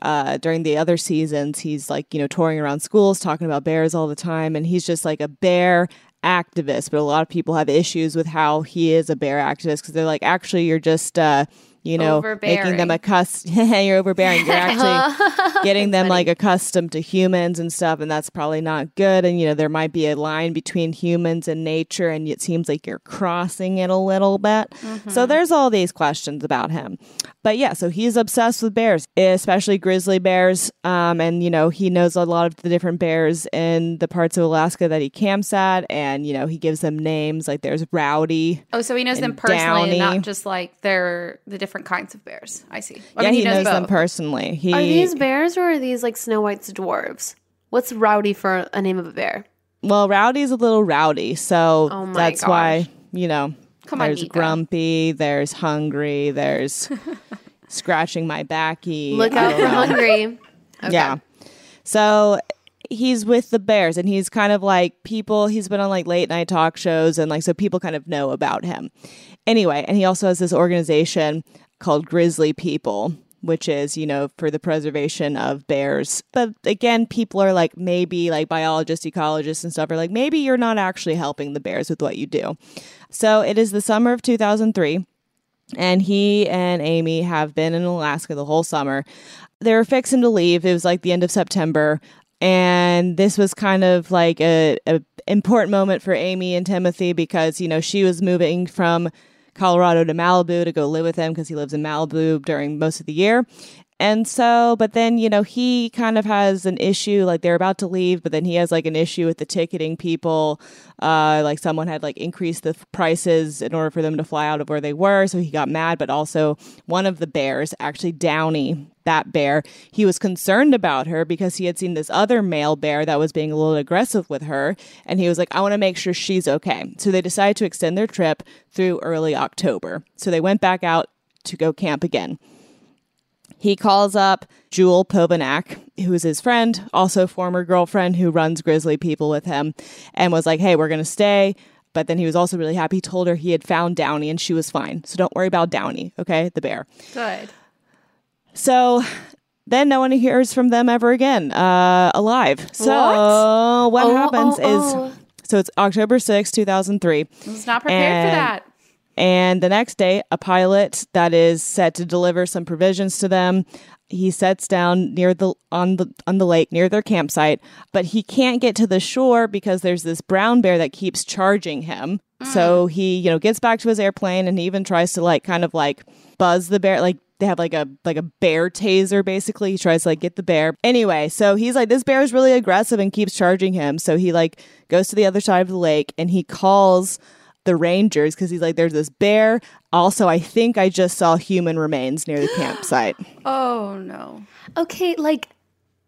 Speaker 4: uh during the other seasons he's like, you know, touring around schools talking about bears all the time and he's just like a bear activist, but a lot of people have issues with how he is a bear activist cuz they're like actually you're just uh you know, making them accustomed. you're overbearing. You're actually getting them like accustomed to humans and stuff, and that's probably not good. And you know, there might be a line between humans and nature, and it seems like you're crossing it a little bit.
Speaker 2: Mm-hmm.
Speaker 4: So there's all these questions about him. But yeah, so he's obsessed with bears, especially grizzly bears. Um, and you know, he knows a lot of the different bears in the parts of Alaska that he camps at, and you know, he gives them names. Like there's Rowdy.
Speaker 2: Oh, so he knows them personally, not just like they're the different kinds of bears. I see. I
Speaker 4: yeah,
Speaker 2: mean,
Speaker 4: he, knows, them personally. He
Speaker 3: Are these bears or are these like Snow White's dwarves? What's rowdy for a name of a bear?
Speaker 4: well, Rowdy's a little rowdy, so
Speaker 3: Oh my
Speaker 4: that's why you know.
Speaker 2: Come on,
Speaker 4: there's
Speaker 2: Nico.
Speaker 4: grumpy. There's hungry. There's scratching my backy.
Speaker 3: Look out for
Speaker 4: know.
Speaker 3: hungry.
Speaker 4: Yeah. So he's with the Bears and he's kind of like people, he's been on like late night talk shows and like so people kind of know about him. Anyway, and he also has this organization called Grizzly People. Which is, you know, for the preservation of bears. But again, people are like, maybe like biologists, ecologists, and stuff are like, maybe you're not actually helping the bears with what you do. So it is the summer of 2003 and he and Amy have been in Alaska the whole summer. They were fixing to leave. It was like the end of September, and this was kind of like a, a important moment for Amy and Timothy because you know she was moving from Colorado to Malibu to go live with him because he lives in Malibu during most of the year. And so, but then, you know, he kind of has an issue, like they're about to leave, but then he has like an issue with the ticketing people. Uh, like someone had like increased the prices in order for them to fly out of where they were. So he got mad, but also one of the bears, actually Downey, that bear, he was concerned about her because he had seen this other male bear that was being a little aggressive with her. And he was like, I want to make sure she's okay. So they decided to extend their trip through early October. So they went back out to go camp again. He calls up Jewel Palovak, who's his friend, also former girlfriend who runs Grizzly People with him, and was like, hey, we're going to stay. But then he was also really happy. He told her he had found Downey and she was fine. So don't worry about Downey, okay? The bear.
Speaker 2: Good.
Speaker 4: So then no one hears from them ever again, uh, alive. So what,
Speaker 2: Oh,
Speaker 4: happens
Speaker 2: oh,
Speaker 4: is so it's October sixth, 2003.
Speaker 2: I was not prepared for that.
Speaker 4: And the next day, a pilot that is set to deliver some provisions to them, he sets down near the on the on the lake near their campsite, but he can't get to the shore because there's this brown bear that keeps charging him. So he, you know, gets back to his airplane and he even tries to like kind of like buzz the bear like they have like a like a bear taser basically. He tries to like get the bear. Anyway, so he's like this bear is really aggressive and keeps charging him. So he like goes to the other side of the lake and he calls the rangers because he's like there's this bear. Also, I think I just saw human remains near the campsite.
Speaker 2: Oh no.
Speaker 3: Okay, like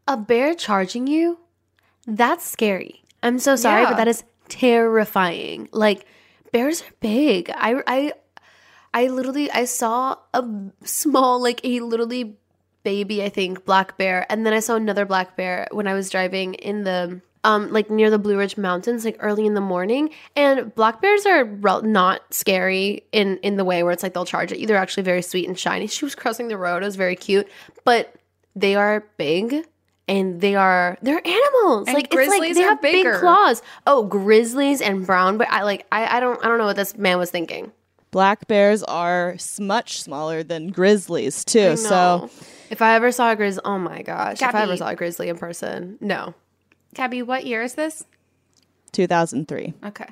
Speaker 3: a bear charging you? That's scary. I'm so sorry,
Speaker 2: Yeah.
Speaker 3: but that is terrifying. Like bears are big. I I I literally I saw a small like a literally baby, I think, black bear, and then I saw another black bear when I was driving in the um like near the Blue Ridge Mountains like early in the morning. And black bears are rel- not scary in in the way where it's like they'll charge at you. They're actually very sweet and shiny. She was crossing the road. It was very cute, but they are big and they are they're animals.
Speaker 2: And
Speaker 3: like it's like
Speaker 2: grizzlies
Speaker 3: they
Speaker 2: are
Speaker 3: have
Speaker 2: bigger.
Speaker 3: big claws. Oh, grizzlies and brown, but I like I I don't I don't know what this man was thinking.
Speaker 4: Black bears are much smaller than grizzlies too. So
Speaker 3: if I ever saw a grizzly, oh my gosh! if I ever saw a grizzly in person, no.
Speaker 2: Gabby, what year is this?
Speaker 4: 2003.
Speaker 2: Okay.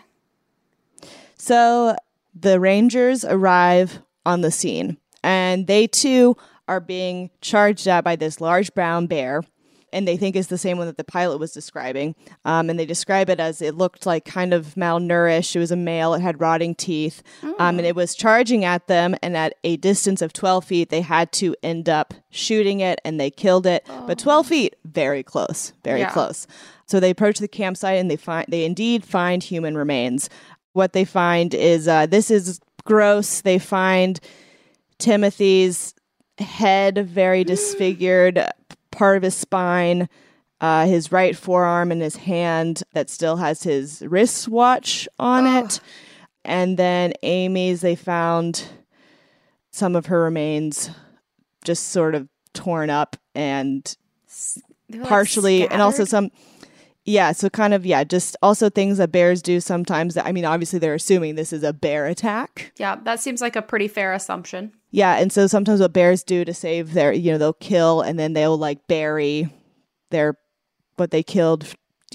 Speaker 4: So the Rangers arrive on the scene, and they too are being charged at by this large brown bear. And they think is the same one that the pilot was describing. Um, and they describe it as it looked like kind of malnourished. It was a male, it had rotting teeth. Um, and it was charging at them. And at a distance of 12 feet, they had to end up shooting it and they killed it. But 12 feet, very close, very
Speaker 2: Yeah.
Speaker 4: close. So they approach the campsite and they find they indeed find human remains. What they find is uh, this is gross. They find Timothy's head very disfigured, part of his spine, uh, his right forearm and his hand that still has his wristwatch on it. And then Amy's, they found some of her remains just sort of torn up and
Speaker 2: like,
Speaker 4: partially, and also some. Yeah, so kind of yeah, just also things that bears do sometimes. That I mean, obviously they're assuming this is a bear attack.
Speaker 2: Yeah, that seems like a pretty fair assumption.
Speaker 4: Yeah, and so sometimes what bears do to save their, you know, they'll kill and then they'll like bury their what they killed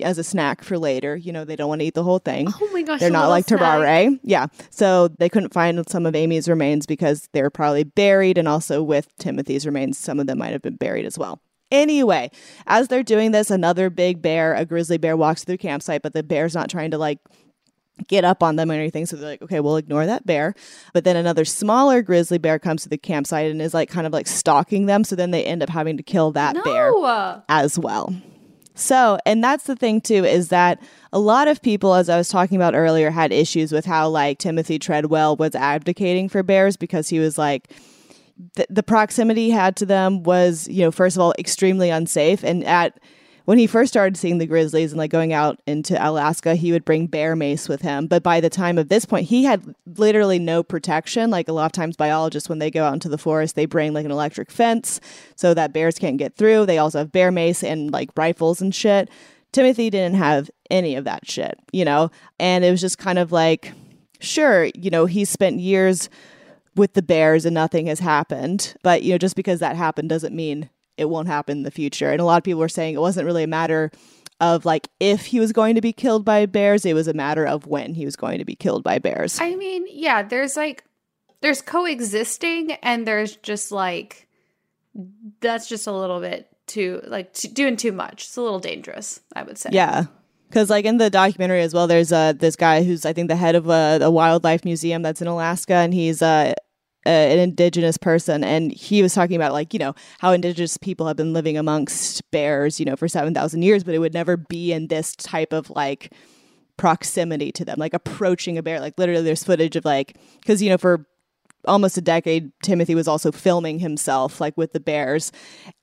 Speaker 4: as a snack for later. You know, they don't want to eat the whole thing.
Speaker 3: Oh my gosh,
Speaker 4: They're not like. Tarrare. Yeah. So they couldn't find some of Amy's remains because they were probably buried and also with Timothy's remains, some of them might have been buried as well. Anyway, as they're doing this, another big bear, a grizzly bear, walks through the campsite, but the bear's not trying to like get up on them or anything. So they're like, okay, we'll ignore that bear. But then another smaller grizzly bear comes to the campsite and is like kind of like stalking them. So then they end up having to kill that bear as well. So, and that's the thing too, is that a lot of people, as I was talking about earlier, had issues with how like Timothy Treadwell was advocating for bears because he was like, the, the proximity he had to them was, you know, first of all, extremely unsafe. And at when he first started seeing the grizzlies and like going out into Alaska, he would bring bear mace with him. But by the time of this point, he had literally no protection. Like a lot of times, biologists, when they go out into the forest, they bring like an electric fence so that bears can't get through. They also have bear mace and like rifles and shit. Timothy didn't have any of that shit, you know? And it was just kind of like, sure, you know, he spent years with the bears and nothing has happened. But, you know, just because that happened doesn't mean it won't happen in the future. And a lot of people were saying it wasn't really a matter of like if he was going to be killed by bears, it was a matter of when he was going to be killed by bears.
Speaker 2: I mean, yeah, there's like there's coexisting and there's just like that's just a little bit too like t- doing too much. It's a little dangerous, I would say.
Speaker 4: Yeah. Because like in the documentary as well, there's uh this guy who's I think the head of a, a wildlife museum that's in Alaska, and he's uh, a, an indigenous person, and he was talking about like you know how indigenous people have been living amongst bears, you know, for seven thousand years, but it would never be in this type of like proximity to them, like approaching a bear. Like literally, there's footage of like because you know for almost a decade timothy was also filming himself like with the bears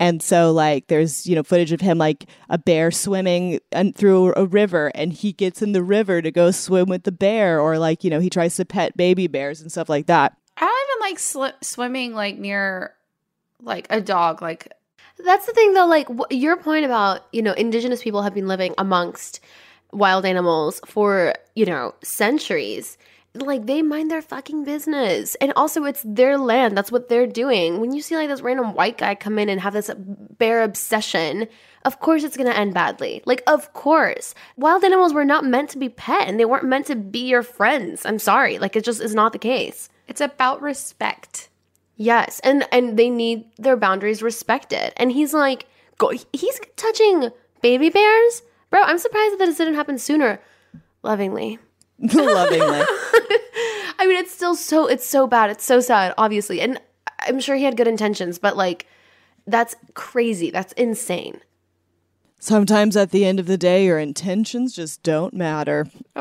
Speaker 4: and so like there's you know footage of him like a bear swimming and through a river and he gets in the river to go swim with the bear or like you know he tries to pet baby bears and stuff like that
Speaker 2: like sli- swimming like near like a dog. Like
Speaker 3: That's the thing, though. Like wh- your point about you know, indigenous people have been living amongst wild animals for you know centuries. Like they mind their fucking business, and also it's their land. That's what they're doing. When you see like this random white guy come in and have this bear obsession, of course it's gonna end badly. Like of course, wild animals were not meant to be pet, and they weren't meant to be your friends. I'm sorry, like it just is not the case.
Speaker 2: It's about respect.
Speaker 3: Yes, and and they need their boundaries respected. And he's like, go, he's touching baby bears, bro. I'm surprised that this didn't happen sooner. Lovingly,
Speaker 4: lovingly
Speaker 3: I mean, it's still so it's so bad. It's so sad, obviously, and I'm sure he had good intentions, but like, that's crazy. That's insane.
Speaker 4: Sometimes at the end of the day, your intentions just don't matter.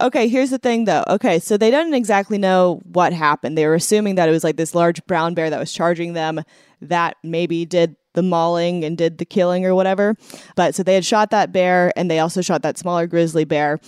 Speaker 4: okay, here's the thing though. Okay, so they didn't exactly know what happened. They were assuming that it was like this large brown bear that was charging them that maybe did the mauling and did the killing or whatever. But so they had shot that bear and they also shot that smaller grizzly bear.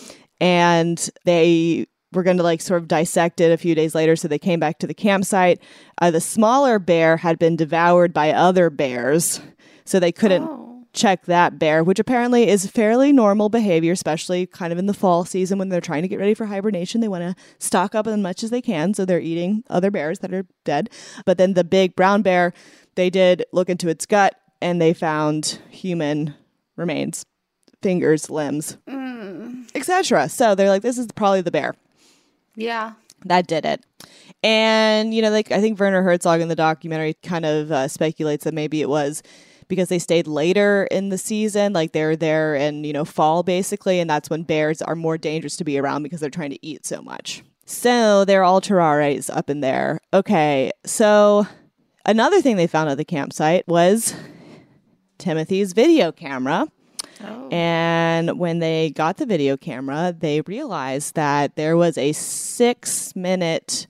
Speaker 4: And they were going to like sort of dissect it a few days later. So they came back to the campsite. Uh, the smaller bear had been devoured by other bears. So they couldn't check that bear, which apparently is fairly normal behavior, especially kind of in the fall season when they're trying to get ready for hibernation. They want to stock up as much as they can. So they're eating other bears that are dead. But then the big brown bear, they did look into its gut and they found human remains, fingers, limbs, etc. So they're like, this is probably the bear
Speaker 2: Yeah.
Speaker 4: that did it. And you know, like I think Werner Herzog in the documentary kind of uh, speculates that maybe it was because they stayed later in the season, like they're there in you know fall basically, and that's when bears are more dangerous to be around because they're trying to eat so much. So they're all Tarrares up in there. Okay, so another thing they found at the campsite was Timothy's video camera. Oh. And when they got the video camera, they realized that there was a six minute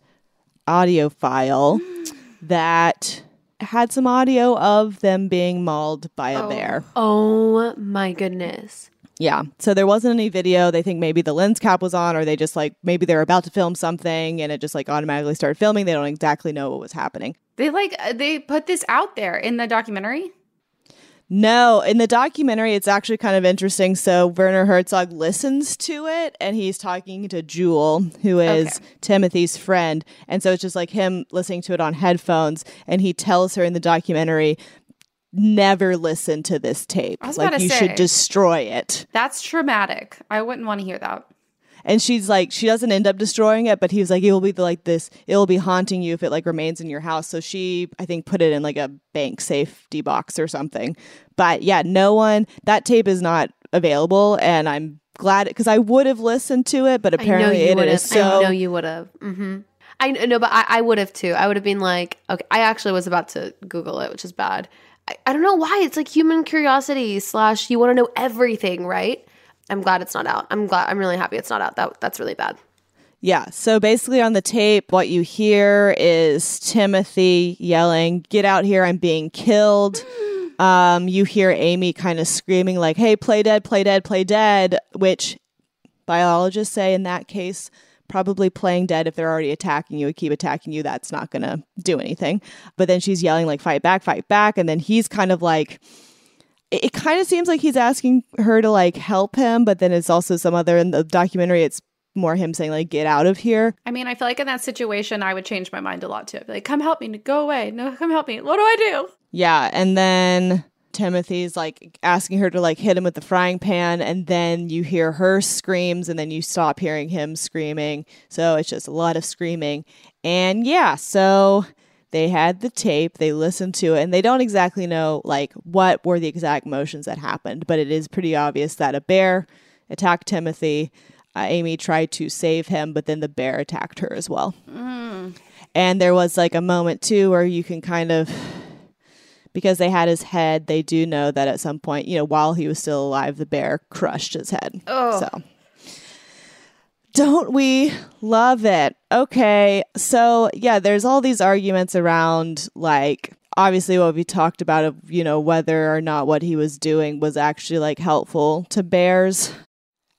Speaker 4: audio file that had some audio of them being mauled by a bear.
Speaker 3: Oh my goodness.
Speaker 4: Yeah. So there wasn't any video. They think maybe the lens cap was on, or they just like maybe they're about to film something and it just like automatically started filming. They don't exactly know what was happening.
Speaker 2: They like uh, they put this out there in the documentary.
Speaker 4: No, in the documentary, it's actually kind of interesting. So Werner Herzog listens to it, and he's talking to Jewel, who is
Speaker 2: Okay.
Speaker 4: Timothy's friend, and so it's just like him listening to it on headphones, and he tells her in the documentary, "Never listen to this tape.
Speaker 2: I was
Speaker 4: like you
Speaker 2: say.
Speaker 4: should destroy it."
Speaker 2: That's traumatic. I wouldn't want to hear that.
Speaker 4: And she's like, she doesn't end up destroying it, but he was like, it will be like this. It will be haunting you if it like remains in your house. So she, I think, put it in like a bank safety box or something. But yeah, no one. That tape is not available, and I'm glad because I would have listened to it, but apparently
Speaker 3: I know you
Speaker 4: it
Speaker 3: would
Speaker 4: is so.
Speaker 3: I know you would have. hmm I know, but I, I would have too. I would have been like, okay. I actually was about to Google it, which is bad. I, I don't know why. It's like human curiosity slash you want to know everything, right? I'm glad it's not out. I'm glad. I'm really happy it's not out. That that's really bad.
Speaker 4: Yeah. So basically, on the tape, what you hear is Timothy yelling, Get out here, I'm being killed. Um, you hear Amy kind of screaming, like, Hey, play dead, play dead, play dead, which biologists say in that case, probably playing dead if they're already attacking you and keep attacking you, that's not going to do anything. But then she's yelling, like, Fight back, fight back. And then he's kind of like, it, it kind of seems like he's asking her to like help him, but then it's also some other in the documentary. It's more him saying like get out of here.
Speaker 2: I mean, I feel like in that situation, I would change my mind a lot too. Like, come help me. Go away. No, come help me. What do I do?
Speaker 4: Yeah, and then Timothy's like asking her to like hit him with the frying pan, and then you hear her screams, and then you stop hearing him screaming. So it's just a lot of screaming, and yeah, so they had the tape, they listened to it, and they don't exactly know like what were the exact motions that happened, but it is pretty obvious that a bear attacked Timothy. Uh, Amy tried to save him, but then the bear attacked her as well.
Speaker 2: Mm.
Speaker 4: And there was like a moment too where you can kind of because they had his head, they do know that at some point, you know, while he was still alive, the bear crushed his head.
Speaker 2: Oh.
Speaker 4: So don't we love it? Okay. So, yeah, there's all these arguments around like obviously what we talked about of, you know, whether or not what he was doing was actually like helpful to bears.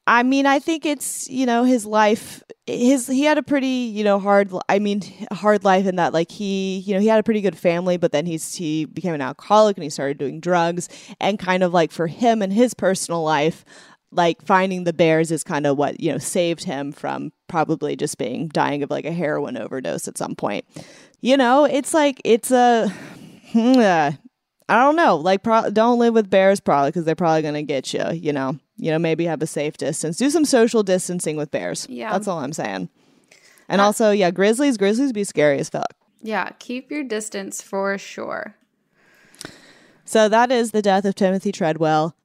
Speaker 4: I mean, I think it's, you know, his life his he had a pretty, you know, hard I mean, hard life in that like he, you know, he had a pretty good family, but then he's he became an alcoholic and he started doing drugs and kind of like for him and his personal life, like finding the bears is kind of what, you know, saved him from probably just being dying of like a heroin overdose at some point. You know, it's like it's a I don't know. Like, pro- don't live with bears probably because they're probably going to get you. You know, you know, maybe have a safe distance. Do some social distancing with bears.
Speaker 2: Yeah.
Speaker 4: that's all I'm saying. And also, yeah, grizzlies. Grizzlies be scary as fuck.
Speaker 2: Yeah, keep your distance for sure.
Speaker 4: So that is the death of Timothy Treadwell.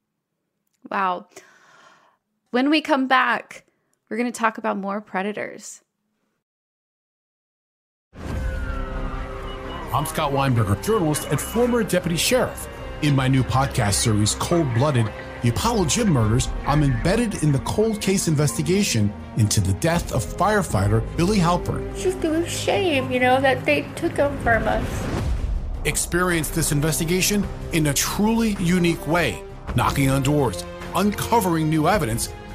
Speaker 2: Wow. When we come back, we're going to talk about more predators.
Speaker 5: I'm Scott Weinberger, journalist and former deputy sheriff. In my new podcast series, Cold Blooded The Apollo Gym Murders, I'm embedded in the cold case investigation into the death of firefighter Billy Halpern.
Speaker 9: It's just a shame, you know, that they took him from us.
Speaker 5: Experience this investigation in a truly unique way, knocking on doors, uncovering new evidence,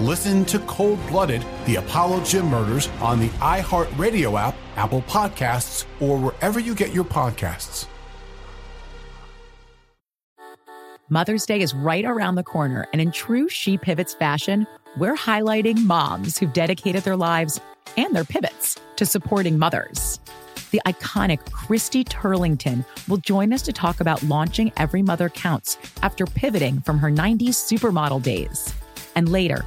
Speaker 5: Listen to Cold Blooded, the Apollo Gym Murders on the iHeartRadio app, Apple Podcasts, or wherever you get your podcasts.
Speaker 6: Mother's Day is right around the corner, and in true She Pivots fashion, we're highlighting moms who've dedicated their lives and their pivots to supporting mothers. The iconic Christy Turlington will join us to talk about launching Every Mother Counts after pivoting from her 90s supermodel days. And later,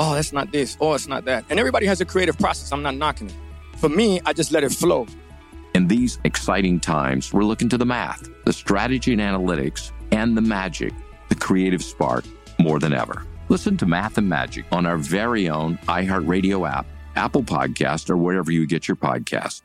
Speaker 8: oh, that's not this, oh, it's not that. And everybody has a creative process. I'm not knocking it. For me, I just let it flow.
Speaker 7: In these exciting times, we're looking to the math, the strategy and analytics, and the magic, the creative spark, more than ever. Listen to Math and Magic on our very own iHeartRadio app, Apple Podcast, or wherever you get your podcasts.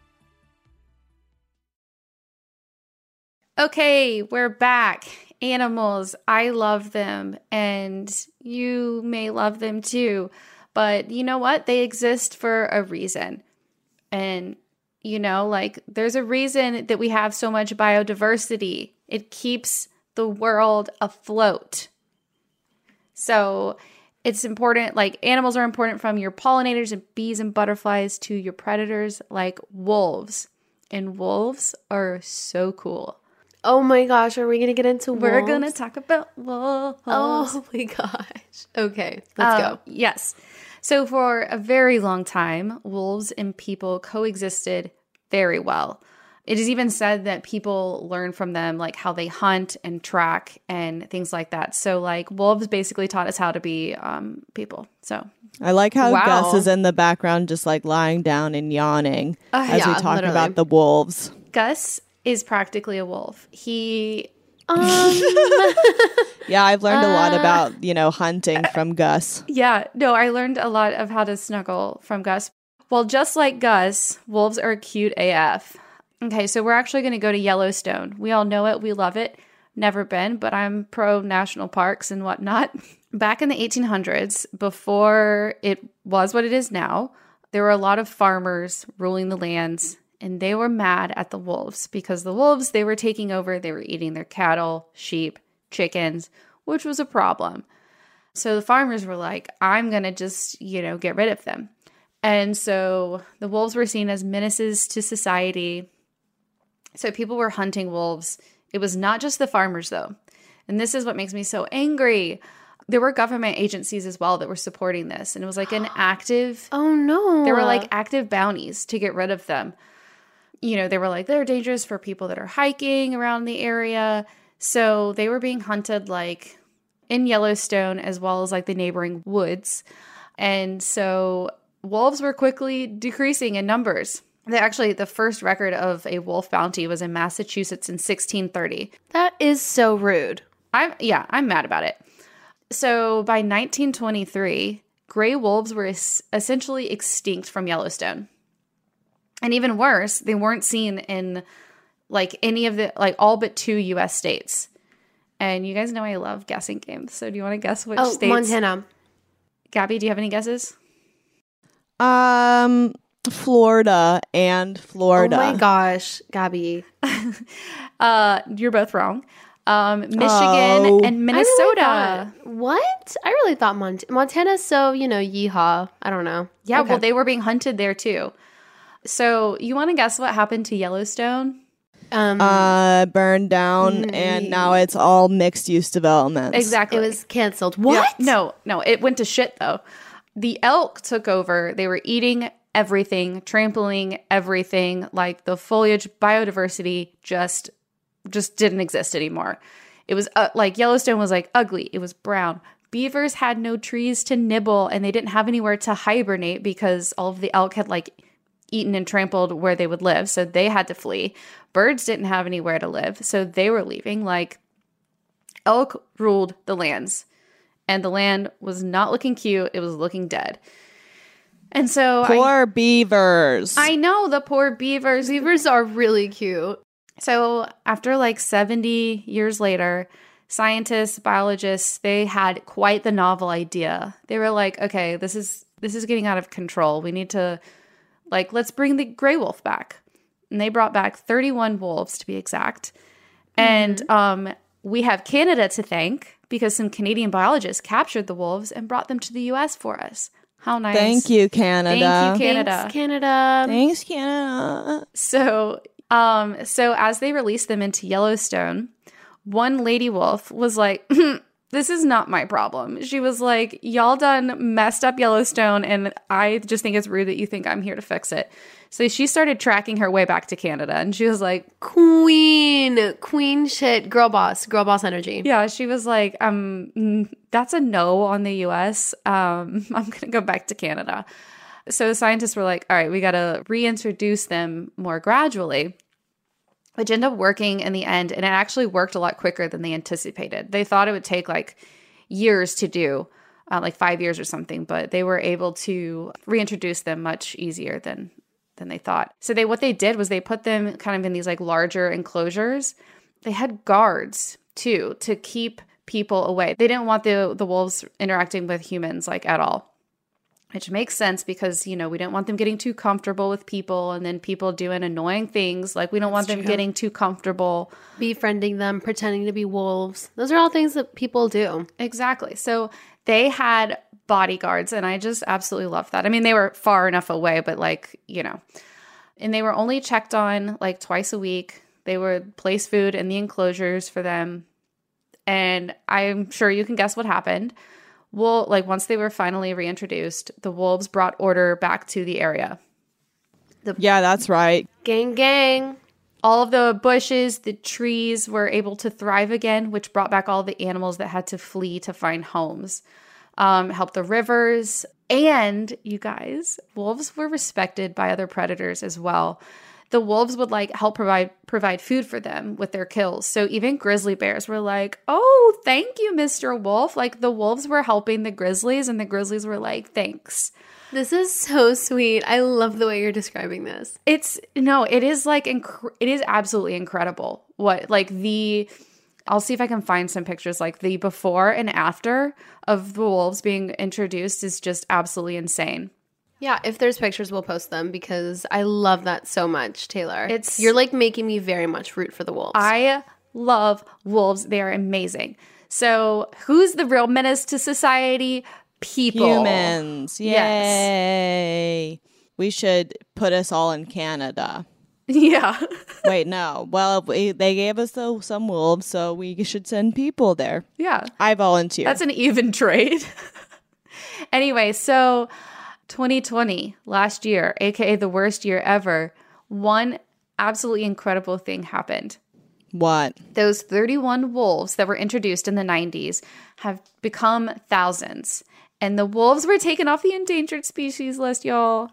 Speaker 2: Okay, we're back. Animals, I love them, and you may love them too. But you know what? They exist for a reason. And, you know, like there's a reason that we have so much biodiversity, it keeps the world afloat. So, it's important like animals are important from your pollinators and bees and butterflies to your predators like wolves and wolves are so cool
Speaker 3: Oh my gosh, are we gonna get into wolves?
Speaker 2: We're gonna talk about wolves.
Speaker 3: Oh my gosh. Okay, let's
Speaker 2: uh,
Speaker 3: go.
Speaker 2: Yes. So for a very long time, wolves and people coexisted very well. It is even said that people learn from them like how they hunt and track and things like that. So like wolves basically taught us how to be um, people. So
Speaker 4: I like how
Speaker 2: Wow.
Speaker 4: Gus is in the background just like lying down and yawning
Speaker 2: Uh,
Speaker 4: as we talk
Speaker 2: literally.
Speaker 4: about the wolves.
Speaker 2: Gus is practically a wolf. He um,
Speaker 4: Yeah, I've learned a lot
Speaker 2: Uh,
Speaker 4: about, you know, hunting from Gus.
Speaker 2: Yeah, no, I learned a lot of how to snuggle from Gus. Well, just like Gus, wolves are cute AF. Okay, so we're actually going to go to Yellowstone. We all know it, we love it. Never been, but I'm pro national parks and whatnot. Back in the 1800s, before it was what it is now, there were a lot of farmers ruling the lands and they were mad at the wolves because the wolves they were taking over they were eating their cattle sheep chickens which was a problem. So the farmers were like i'm gonna just you know get rid of them. And so the wolves were seen as menaces to society. So people were hunting wolves. It was not just the farmers though. And this is what makes me so angry. There were government agencies as well that were supporting this and it was like an active
Speaker 3: oh no.
Speaker 2: There were like active bounties to get rid of them you know, they were like, they're dangerous for people that are hiking around the area. So they were being hunted like in Yellowstone as well as like the neighboring woods. And so wolves were quickly decreasing in numbers. They actually, the first record of a wolf bounty was in Massachusetts in 1630.
Speaker 3: That is so rude.
Speaker 2: I'm, yeah, I'm mad about it. So by 1923, gray wolves were es- essentially extinct from Yellowstone. And even worse, they weren't seen in like any of the like all but two US states. And you guys know I love guessing games. So do you want to guess which
Speaker 3: Oh,
Speaker 2: states?
Speaker 3: Montana.
Speaker 2: Gabby, do you have any guesses?
Speaker 4: Um Florida and Florida.
Speaker 3: Oh my gosh, Gabby.
Speaker 2: Uh, you're both wrong. Um, Michigan
Speaker 4: Oh.
Speaker 2: and
Speaker 3: I
Speaker 2: Minnesota.
Speaker 3: really thought- what? I really thought Mont- Montana's so, you know, yeehaw. I don't know.
Speaker 2: yeah,
Speaker 3: Okay.
Speaker 2: well, they were being hunted there too. So you want to guess what happened to Yellowstone?
Speaker 3: Um,
Speaker 4: uh burned down and now it's all mixed use development.
Speaker 2: Exactly.
Speaker 3: It was canceled.
Speaker 2: Yeah,
Speaker 3: What?
Speaker 2: no, no, it went to shit though. The elk took over. They were eating everything, trampling everything. Like the foliage, biodiversity just just didn't exist anymore. It was uh, like Yellowstone was like ugly. It was brown. Beavers had no trees to nibble and they didn't have anywhere to hibernate because all of the elk had like eaten and trampled where they would live. So they had to flee. Birds didn't have anywhere to live. So they were leaving. Like elk ruled the lands. and the land was not looking cute. It was looking dead. And so I-
Speaker 4: Poor beavers.
Speaker 2: I know the poor beavers.
Speaker 3: Beavers are really cute.
Speaker 2: So, after like 70 years later, scientists, biologists, they had quite the novel idea. They were like, "Okay, this is this is getting out of control. We need to like let's bring the gray wolf back." And they brought back 31 wolves to be exact. And um we have Canada to thank because some Canadian biologists captured the wolves and brought them to the US for us. How nice.
Speaker 4: Thank you, Canada.
Speaker 2: Thank you, Canada.
Speaker 3: Thanks, Canada.
Speaker 4: Thanks, Canada.
Speaker 2: So, um, so as they released them into Yellowstone, one lady wolf was like, "This is not my problem." She was like, "Y'all done messed up Yellowstone, and I just think it's rude that you think I'm here to fix it." So she started tracking her way back to Canada, and she was like,
Speaker 3: Queen, queen shit, girl boss, girl boss energy.
Speaker 2: "Yeah." She was like, "Um, that's a no on the U.S. Um, I'm gonna go back to Canada." So the scientists were like, "All right, we got to reintroduce them more gradually." Which ended up working in the end and it actually worked a lot quicker than they anticipated. They thought it would take like years to do uh, like five years or something but they were able to reintroduce them much easier than than they thought. So they what they did was they put them kind of in these like larger enclosures. They had guards too to keep people away. They didn't want the the wolves interacting with humans like at all which makes sense because you know we don't want them getting too comfortable with people and then people doing annoying things. Like we don't want them
Speaker 3: true.
Speaker 2: getting too comfortable.
Speaker 3: Befriending them, pretending to be wolves. Those are all things that people do.
Speaker 2: exactly. So they had bodyguards and i just absolutely love that. I mean they were far enough away but like you know. And they were only checked on like twice a week. They would place food in the enclosures for them. And i'm sure you can guess what happened well like once they were finally reintroduced the wolves brought order back to the area
Speaker 4: yeah, that's right.
Speaker 3: Gang, gang.
Speaker 2: all of the bushes, the trees were able to thrive again, which brought back all the animals that had to flee to find homes. Um, helped the rivers, and you guys, wolves were respected by other predators as well. The wolves would like help provide provide food for them with their kills. So even grizzly bears were like, "Oh, thank you, Mr. Wolf." Like the wolves were helping the grizzlies, and the grizzlies were like, "Thanks."
Speaker 3: This is so sweet. I love the way you're describing this.
Speaker 2: It's no, it is like inc- it is absolutely incredible. What like the I'll see if I can find some pictures like the before and after of the wolves being introduced is just absolutely insane.
Speaker 3: Yeah, if there's pictures, we'll post them because I love that so much, Taylor.
Speaker 2: It's-
Speaker 3: you're like making me very much root for the wolves.
Speaker 2: I love wolves. They are amazing. So, who's the real menace to society? People.
Speaker 4: Humans. Yay.
Speaker 2: Yes.
Speaker 4: We should put us all in Canada.
Speaker 2: Yeah.
Speaker 4: Wait, no. Well, we, they gave us the, some wolves, so we should send people there.
Speaker 2: Yeah.
Speaker 4: I volunteer.
Speaker 2: That's an even trade. anyway, so 2020, last year, aka the worst year ever, one absolutely incredible thing happened.
Speaker 4: what?
Speaker 2: Those 31 wolves that were introduced in the 90s have become thousands. And the wolves were taken off the endangered species list, y'all.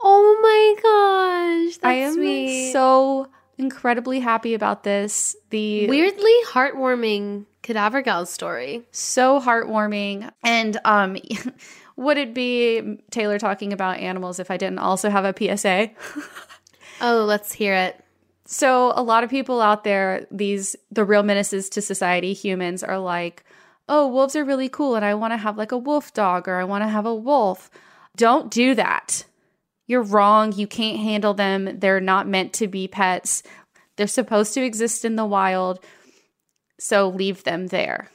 Speaker 3: oh my gosh, that's
Speaker 2: I am
Speaker 3: sweet.
Speaker 2: so incredibly happy about this. The
Speaker 3: weirdly heartwarming cadaver gal story.
Speaker 2: so heartwarming and um would it be mm, taylor talking about animals if i didn't also have a psa
Speaker 3: Oh, let's hear it.
Speaker 2: so a lot of people out there these the real menaces to society humans are like oh wolves are really cool and i want to have like a wolf dog or i want to have a wolf. Don't do that. You're wrong. You can't handle them. They're not meant to be pets. They're supposed to exist in the wild. So leave them there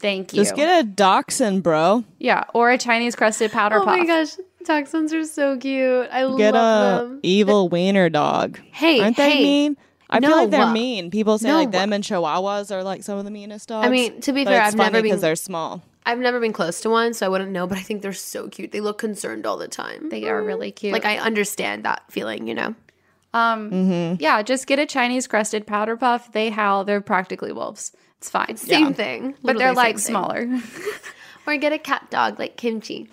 Speaker 2: thank you
Speaker 4: Just get a dachshund, bro.
Speaker 2: Yeah, or a Chinese crested powder puff.
Speaker 3: oh
Speaker 2: puff.
Speaker 3: my gosh, dachshunds are so cute. I love them.
Speaker 4: Get
Speaker 3: love
Speaker 4: a
Speaker 3: them.
Speaker 4: evil wiener dog.
Speaker 3: Hey,
Speaker 4: aren't they
Speaker 3: hey.
Speaker 4: mean? I feel like they're mean. People say
Speaker 3: no,
Speaker 4: like them and Chihuahuas are like some of the meanest dogs.
Speaker 3: I mean, to be
Speaker 4: but
Speaker 3: fair,
Speaker 4: it's
Speaker 3: I've never
Speaker 4: funny
Speaker 3: been
Speaker 4: because they're small.
Speaker 3: I've never been close to one, so I wouldn't know. But I think they're so cute. They look concerned all the time.
Speaker 2: They are really cute.
Speaker 3: Like I understand that feeling, you know.
Speaker 2: um,
Speaker 4: Mm-hmm.
Speaker 2: yeah, just get a Chinese crested powder puff. They howl. They're practically wolves. It's fine.
Speaker 3: Same thing,
Speaker 2: but they're like
Speaker 3: thing.
Speaker 2: smaller.
Speaker 3: Or get a cat dog like Kimchi.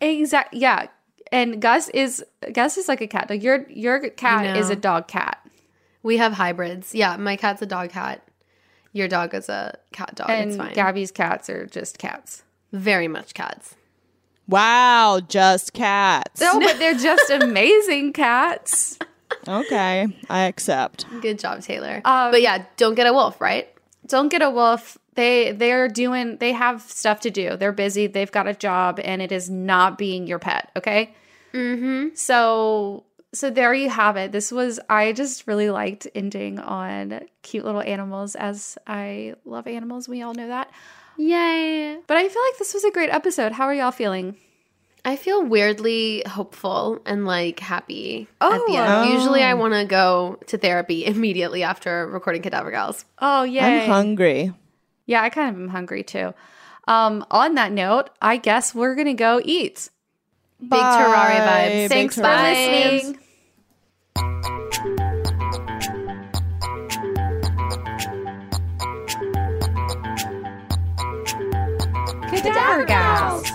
Speaker 2: exact. Yeah, and Gus is Gus is like a cat dog. Your your cat
Speaker 3: know.
Speaker 2: is a dog cat.
Speaker 3: We have hybrids. Yeah, my cat's a dog cat. Your dog is a cat dog.
Speaker 2: and
Speaker 3: it's fine.
Speaker 2: Gabby's cats are just cats.
Speaker 3: Very much cats.
Speaker 4: Wow, just cats.
Speaker 2: No, but they're just amazing cats.
Speaker 4: Okay, I accept.
Speaker 3: Good job, Taylor.
Speaker 2: Um,
Speaker 3: but yeah, don't get a wolf, right?
Speaker 2: Don't get a wolf. They they're doing they have stuff to do. They're busy. They've got a job, and it is not being your pet. Okay.
Speaker 3: Mm-hmm.
Speaker 2: So so there you have it. This was I just really liked ending on cute little animals as I love animals. We all know that.
Speaker 3: Yay.
Speaker 2: But I feel like this was a great episode. How are y'all feeling?
Speaker 3: I feel weirdly hopeful and like happy at
Speaker 2: Oh.
Speaker 3: the end.
Speaker 4: Oh.
Speaker 3: Usually I want to go to therapy immediately after recording Cadaver Gals.
Speaker 2: Oh yeah.
Speaker 4: I'm hungry.
Speaker 2: Yeah, I kind of am hungry too. Um, on that note, I guess we're gonna go eat.
Speaker 3: Big
Speaker 4: Tarrare
Speaker 3: vibes.
Speaker 4: Big
Speaker 2: Thanks for listening. Cadaver Gals.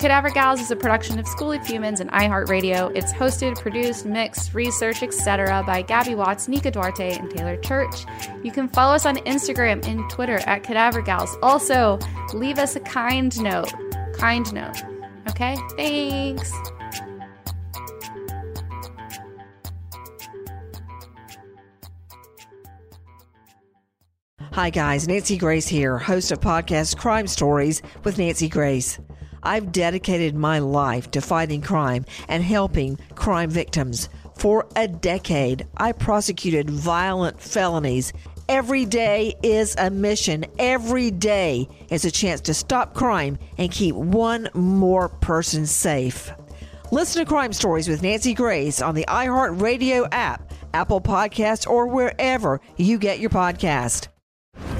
Speaker 2: Cadaver Gals is a production of School of Humans and iHeartRadio. It's hosted, produced, mixed, researched, etc. by Gabby Watts, Nika Duarte, and Taylor Church. You can follow us on Instagram and Twitter at Cadaver Gals. Also, leave us a kind note. Kind note. Okay? Thanks.
Speaker 10: Hi, guys. Nancy Grace here, host of podcast Crime Stories with Nancy Grace. I've dedicated my life to fighting crime and helping crime victims. For a decade, I prosecuted violent felonies. Every day is a mission. Every day is a chance to stop crime and keep one more person safe. Listen to Crime Stories with Nancy Grace on the iHeartRadio app, Apple Podcasts, or wherever you get your podcast.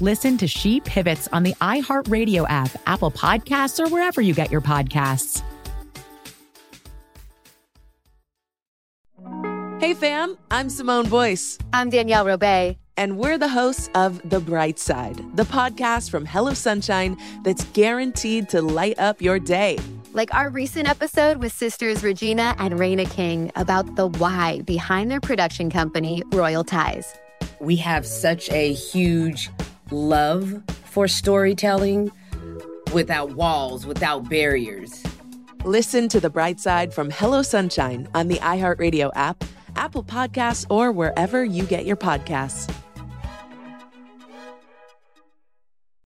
Speaker 6: Listen to She Pivots on the iHeartRadio app, Apple Podcasts, or wherever you get your podcasts.
Speaker 11: Hey fam, I'm Simone Boyce.
Speaker 12: I'm Danielle Robay.
Speaker 11: And we're the hosts of The Bright Side, the podcast from Hello Sunshine that's guaranteed to light up your day.
Speaker 12: Like our recent episode with sisters Regina and Reina King about the why behind their production company, Royal Ties.
Speaker 13: We have such a huge love for storytelling without walls, without barriers.
Speaker 11: Listen to The Bright Side from Hello Sunshine on the iHeartRadio app, Apple Podcasts, or wherever you get your podcasts.